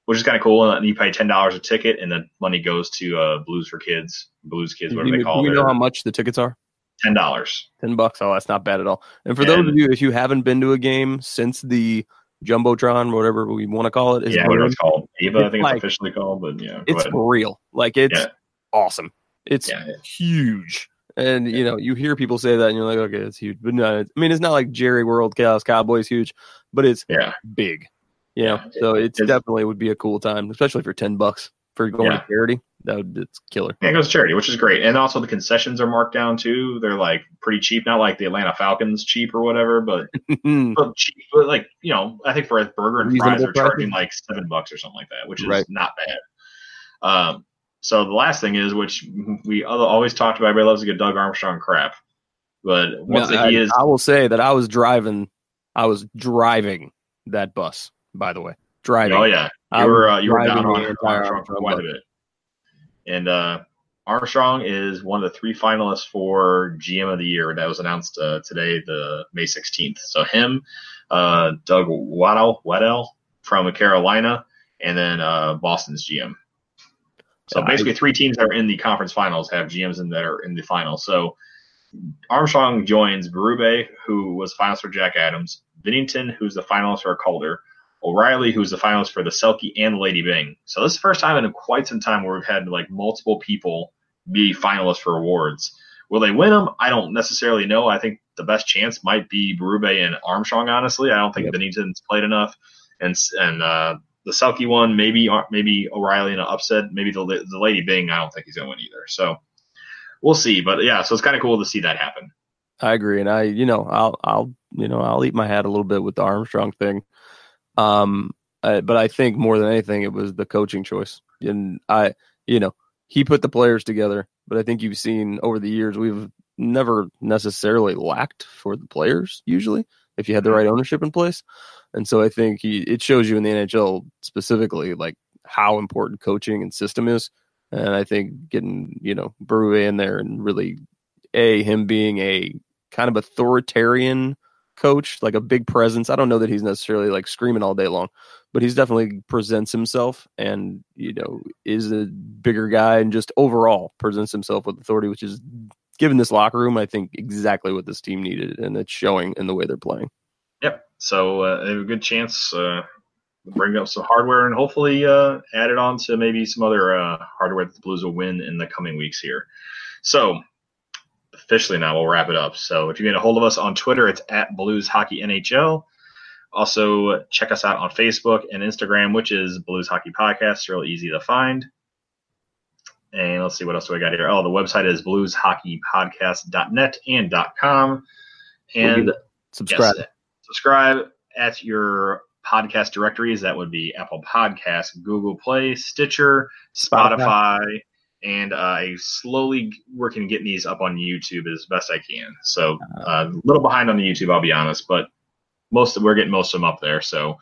S5: which is kind of cool. And you pay ten dollars a ticket, and the money goes to uh, Blues for Kids, Blues Kids, whatever
S6: you,
S5: they call it.
S6: do
S5: it.
S6: you know how much the tickets are?
S5: Ten dollars.
S6: Ten bucks. Oh, that's not bad at all. And for
S5: Yeah,
S6: those of you, if you haven't been to a game since the jumbotron, whatever we want to call it, is
S5: Yeah, whatever it's called. Ava, I think
S6: like-
S5: it's officially called, but yeah.
S6: it's
S5: ahead.
S6: real. Like it's
S5: Yeah.
S6: awesome. It's
S5: Yeah, yeah.
S6: huge. And you know, you hear people say that, and you're like, okay, it's huge. But no, I mean, it's not like Jerry World Chaos Cowboys huge, but it's
S5: Yeah.
S6: big. You know,
S5: Yeah,
S6: so it's,
S5: it's-
S6: definitely would be a cool time, especially for ten bucks for going to charity. That would it's killer.
S5: Yeah, it goes to charity, which is great. And also the concessions are marked down too. They're like pretty cheap, not like the Atlanta Falcons cheap or whatever, but, but cheap. But like, you know, I think for a burger and fries they're charging
S6: prices.
S5: like seven bucks or something like that, which is
S6: Right.
S5: not bad. Um, so the last thing is, which we always talked about, everybody loves to get Doug Armstrong crap. But once
S6: Yeah,
S5: he
S6: I,
S5: is
S6: I will say that I was driving, I was driving that bus. By the way, driving.
S5: Oh yeah,
S6: I
S5: you were
S6: was
S5: uh, you were down on
S6: entire
S5: Armstrong for quite a bit. And uh, Armstrong is one of the three finalists for GM of the year that was announced uh, today, the May 16th. So him, uh, Doug Waddell, Waddell from Carolina, and then uh, Boston's GM. So basically, three teams that are in the conference finals have GMs in that are in the finals. So Armstrong joins Berube, who was finalist for Jack Adams, Binnington, who's the finalist for Calder, O'Reilly, who's the finalist for the Selke and the Lady Byng. So this is the first time in quite some time where we've had like multiple people be finalists for awards. Will they win them? I don't necessarily know. I think the best chance might be Berube and Armstrong. Honestly, I don't think
S6: Yep.
S5: Binnington's played enough, and and uh, the Selke one maybe maybe O'Reilly in an upset. Maybe the the Lady Byng. I don't think he's gonna win either. So we'll see. But yeah, so it's kind of cool to see that happen.
S6: I agree, and I, you know, I'll, I'll, you know, I'll eat my hat a little bit with the Armstrong thing. Um, I, but I think more than anything, it was the coaching choice, and I, you know, he put the players together. But I think you've seen over the years we've never necessarily lacked for the players. Usually, if you had the right ownership in place, and so I think he, it shows you in the NHL specifically like how important coaching and system is. And I think getting you know Brewer in there and really a him being a kind of authoritarian coach, like a big presence. I don't know that he's necessarily like screaming all day long, but he's definitely presents himself and you know is a bigger guy and just overall presents himself with authority, which is given this locker room, I think exactly what this team needed, and it's showing in the way they're playing.
S5: Yep. So uh, they have a good chance uh, to bring up some hardware and hopefully uh, add it on to maybe some other uh, hardware that the Blues will win in the coming weeks here. So officially now we'll wrap it up. So if you get a hold of us on Twitter, it's at Blues Hockey NHL. Also check us out on Facebook and Instagram, which is Blues Hockey Podcast. Real easy to find. And let's see what else do I got here. Oh, the website is blueshockeypodcast.net and .com. And
S6: Subscribe.
S5: Yes, subscribe at your podcast directories. That would be Apple Podcasts, Google Play, Stitcher, Spotify, and uh, I slowly working getting these up on YouTube as best I can. So uh, a little behind on the YouTube, I'll be honest, but most we're getting most of them up there. So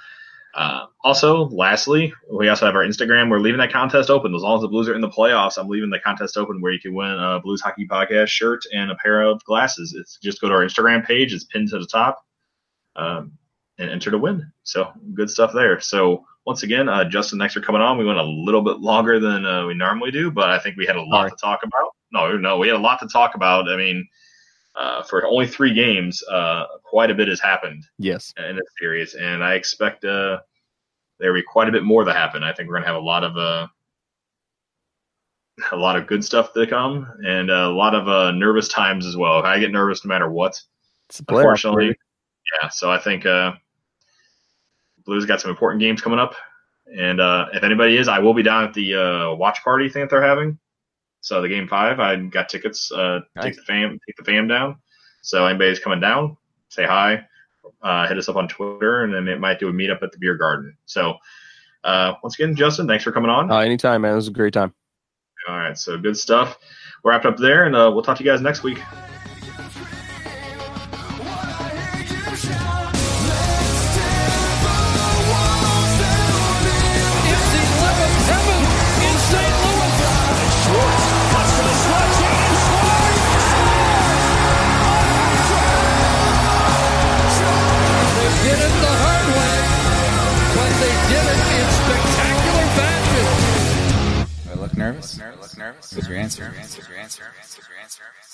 S5: Uh, also, lastly, we also have our Instagram. We're leaving that contest open. As long as the Blues are in the playoffs, I'm leaving the contest open where you can win a Blues Hockey Podcast shirt and a pair of glasses. It's just go to our Instagram page. It's pinned to the top, um, and enter to win. So good stuff there. So once again, uh, Justin, thanks for coming on. We went a little bit longer than uh, we normally do, but I think we had a lot
S6: Sorry.
S5: to talk about. No, no, we had a lot to talk about. I mean, uh, for only three games, uh, quite a bit has happened
S6: Yes.
S5: in this series, and I expect uh, there will be quite a bit more to happen. I think we're gonna have a lot of uh, a lot of good stuff to come, and a lot of uh, nervous times as well. I get nervous no matter what.
S6: It's a
S5: Unfortunately, yeah. So I think uh, Blues got some important games coming up, and uh, if anybody is, I will be down at the uh, watch party thing that they're having. So the game five, I got tickets. Uh,
S6: Nice.
S5: Take the fam, take the fam down. So anybody's coming down, say hi, uh, hit us up on Twitter, and then it might do a meetup at the beer garden. So uh, once again, Justin, thanks for coming on.
S6: Uh, anytime, man. It was a great time.
S5: All right, so good stuff. We're wrapped up there, and uh, we'll talk to you guys next week.
S2: Nervous? Look nervous? What's your answer? Answer. Answer. Answer. Answer. Answer. Answer.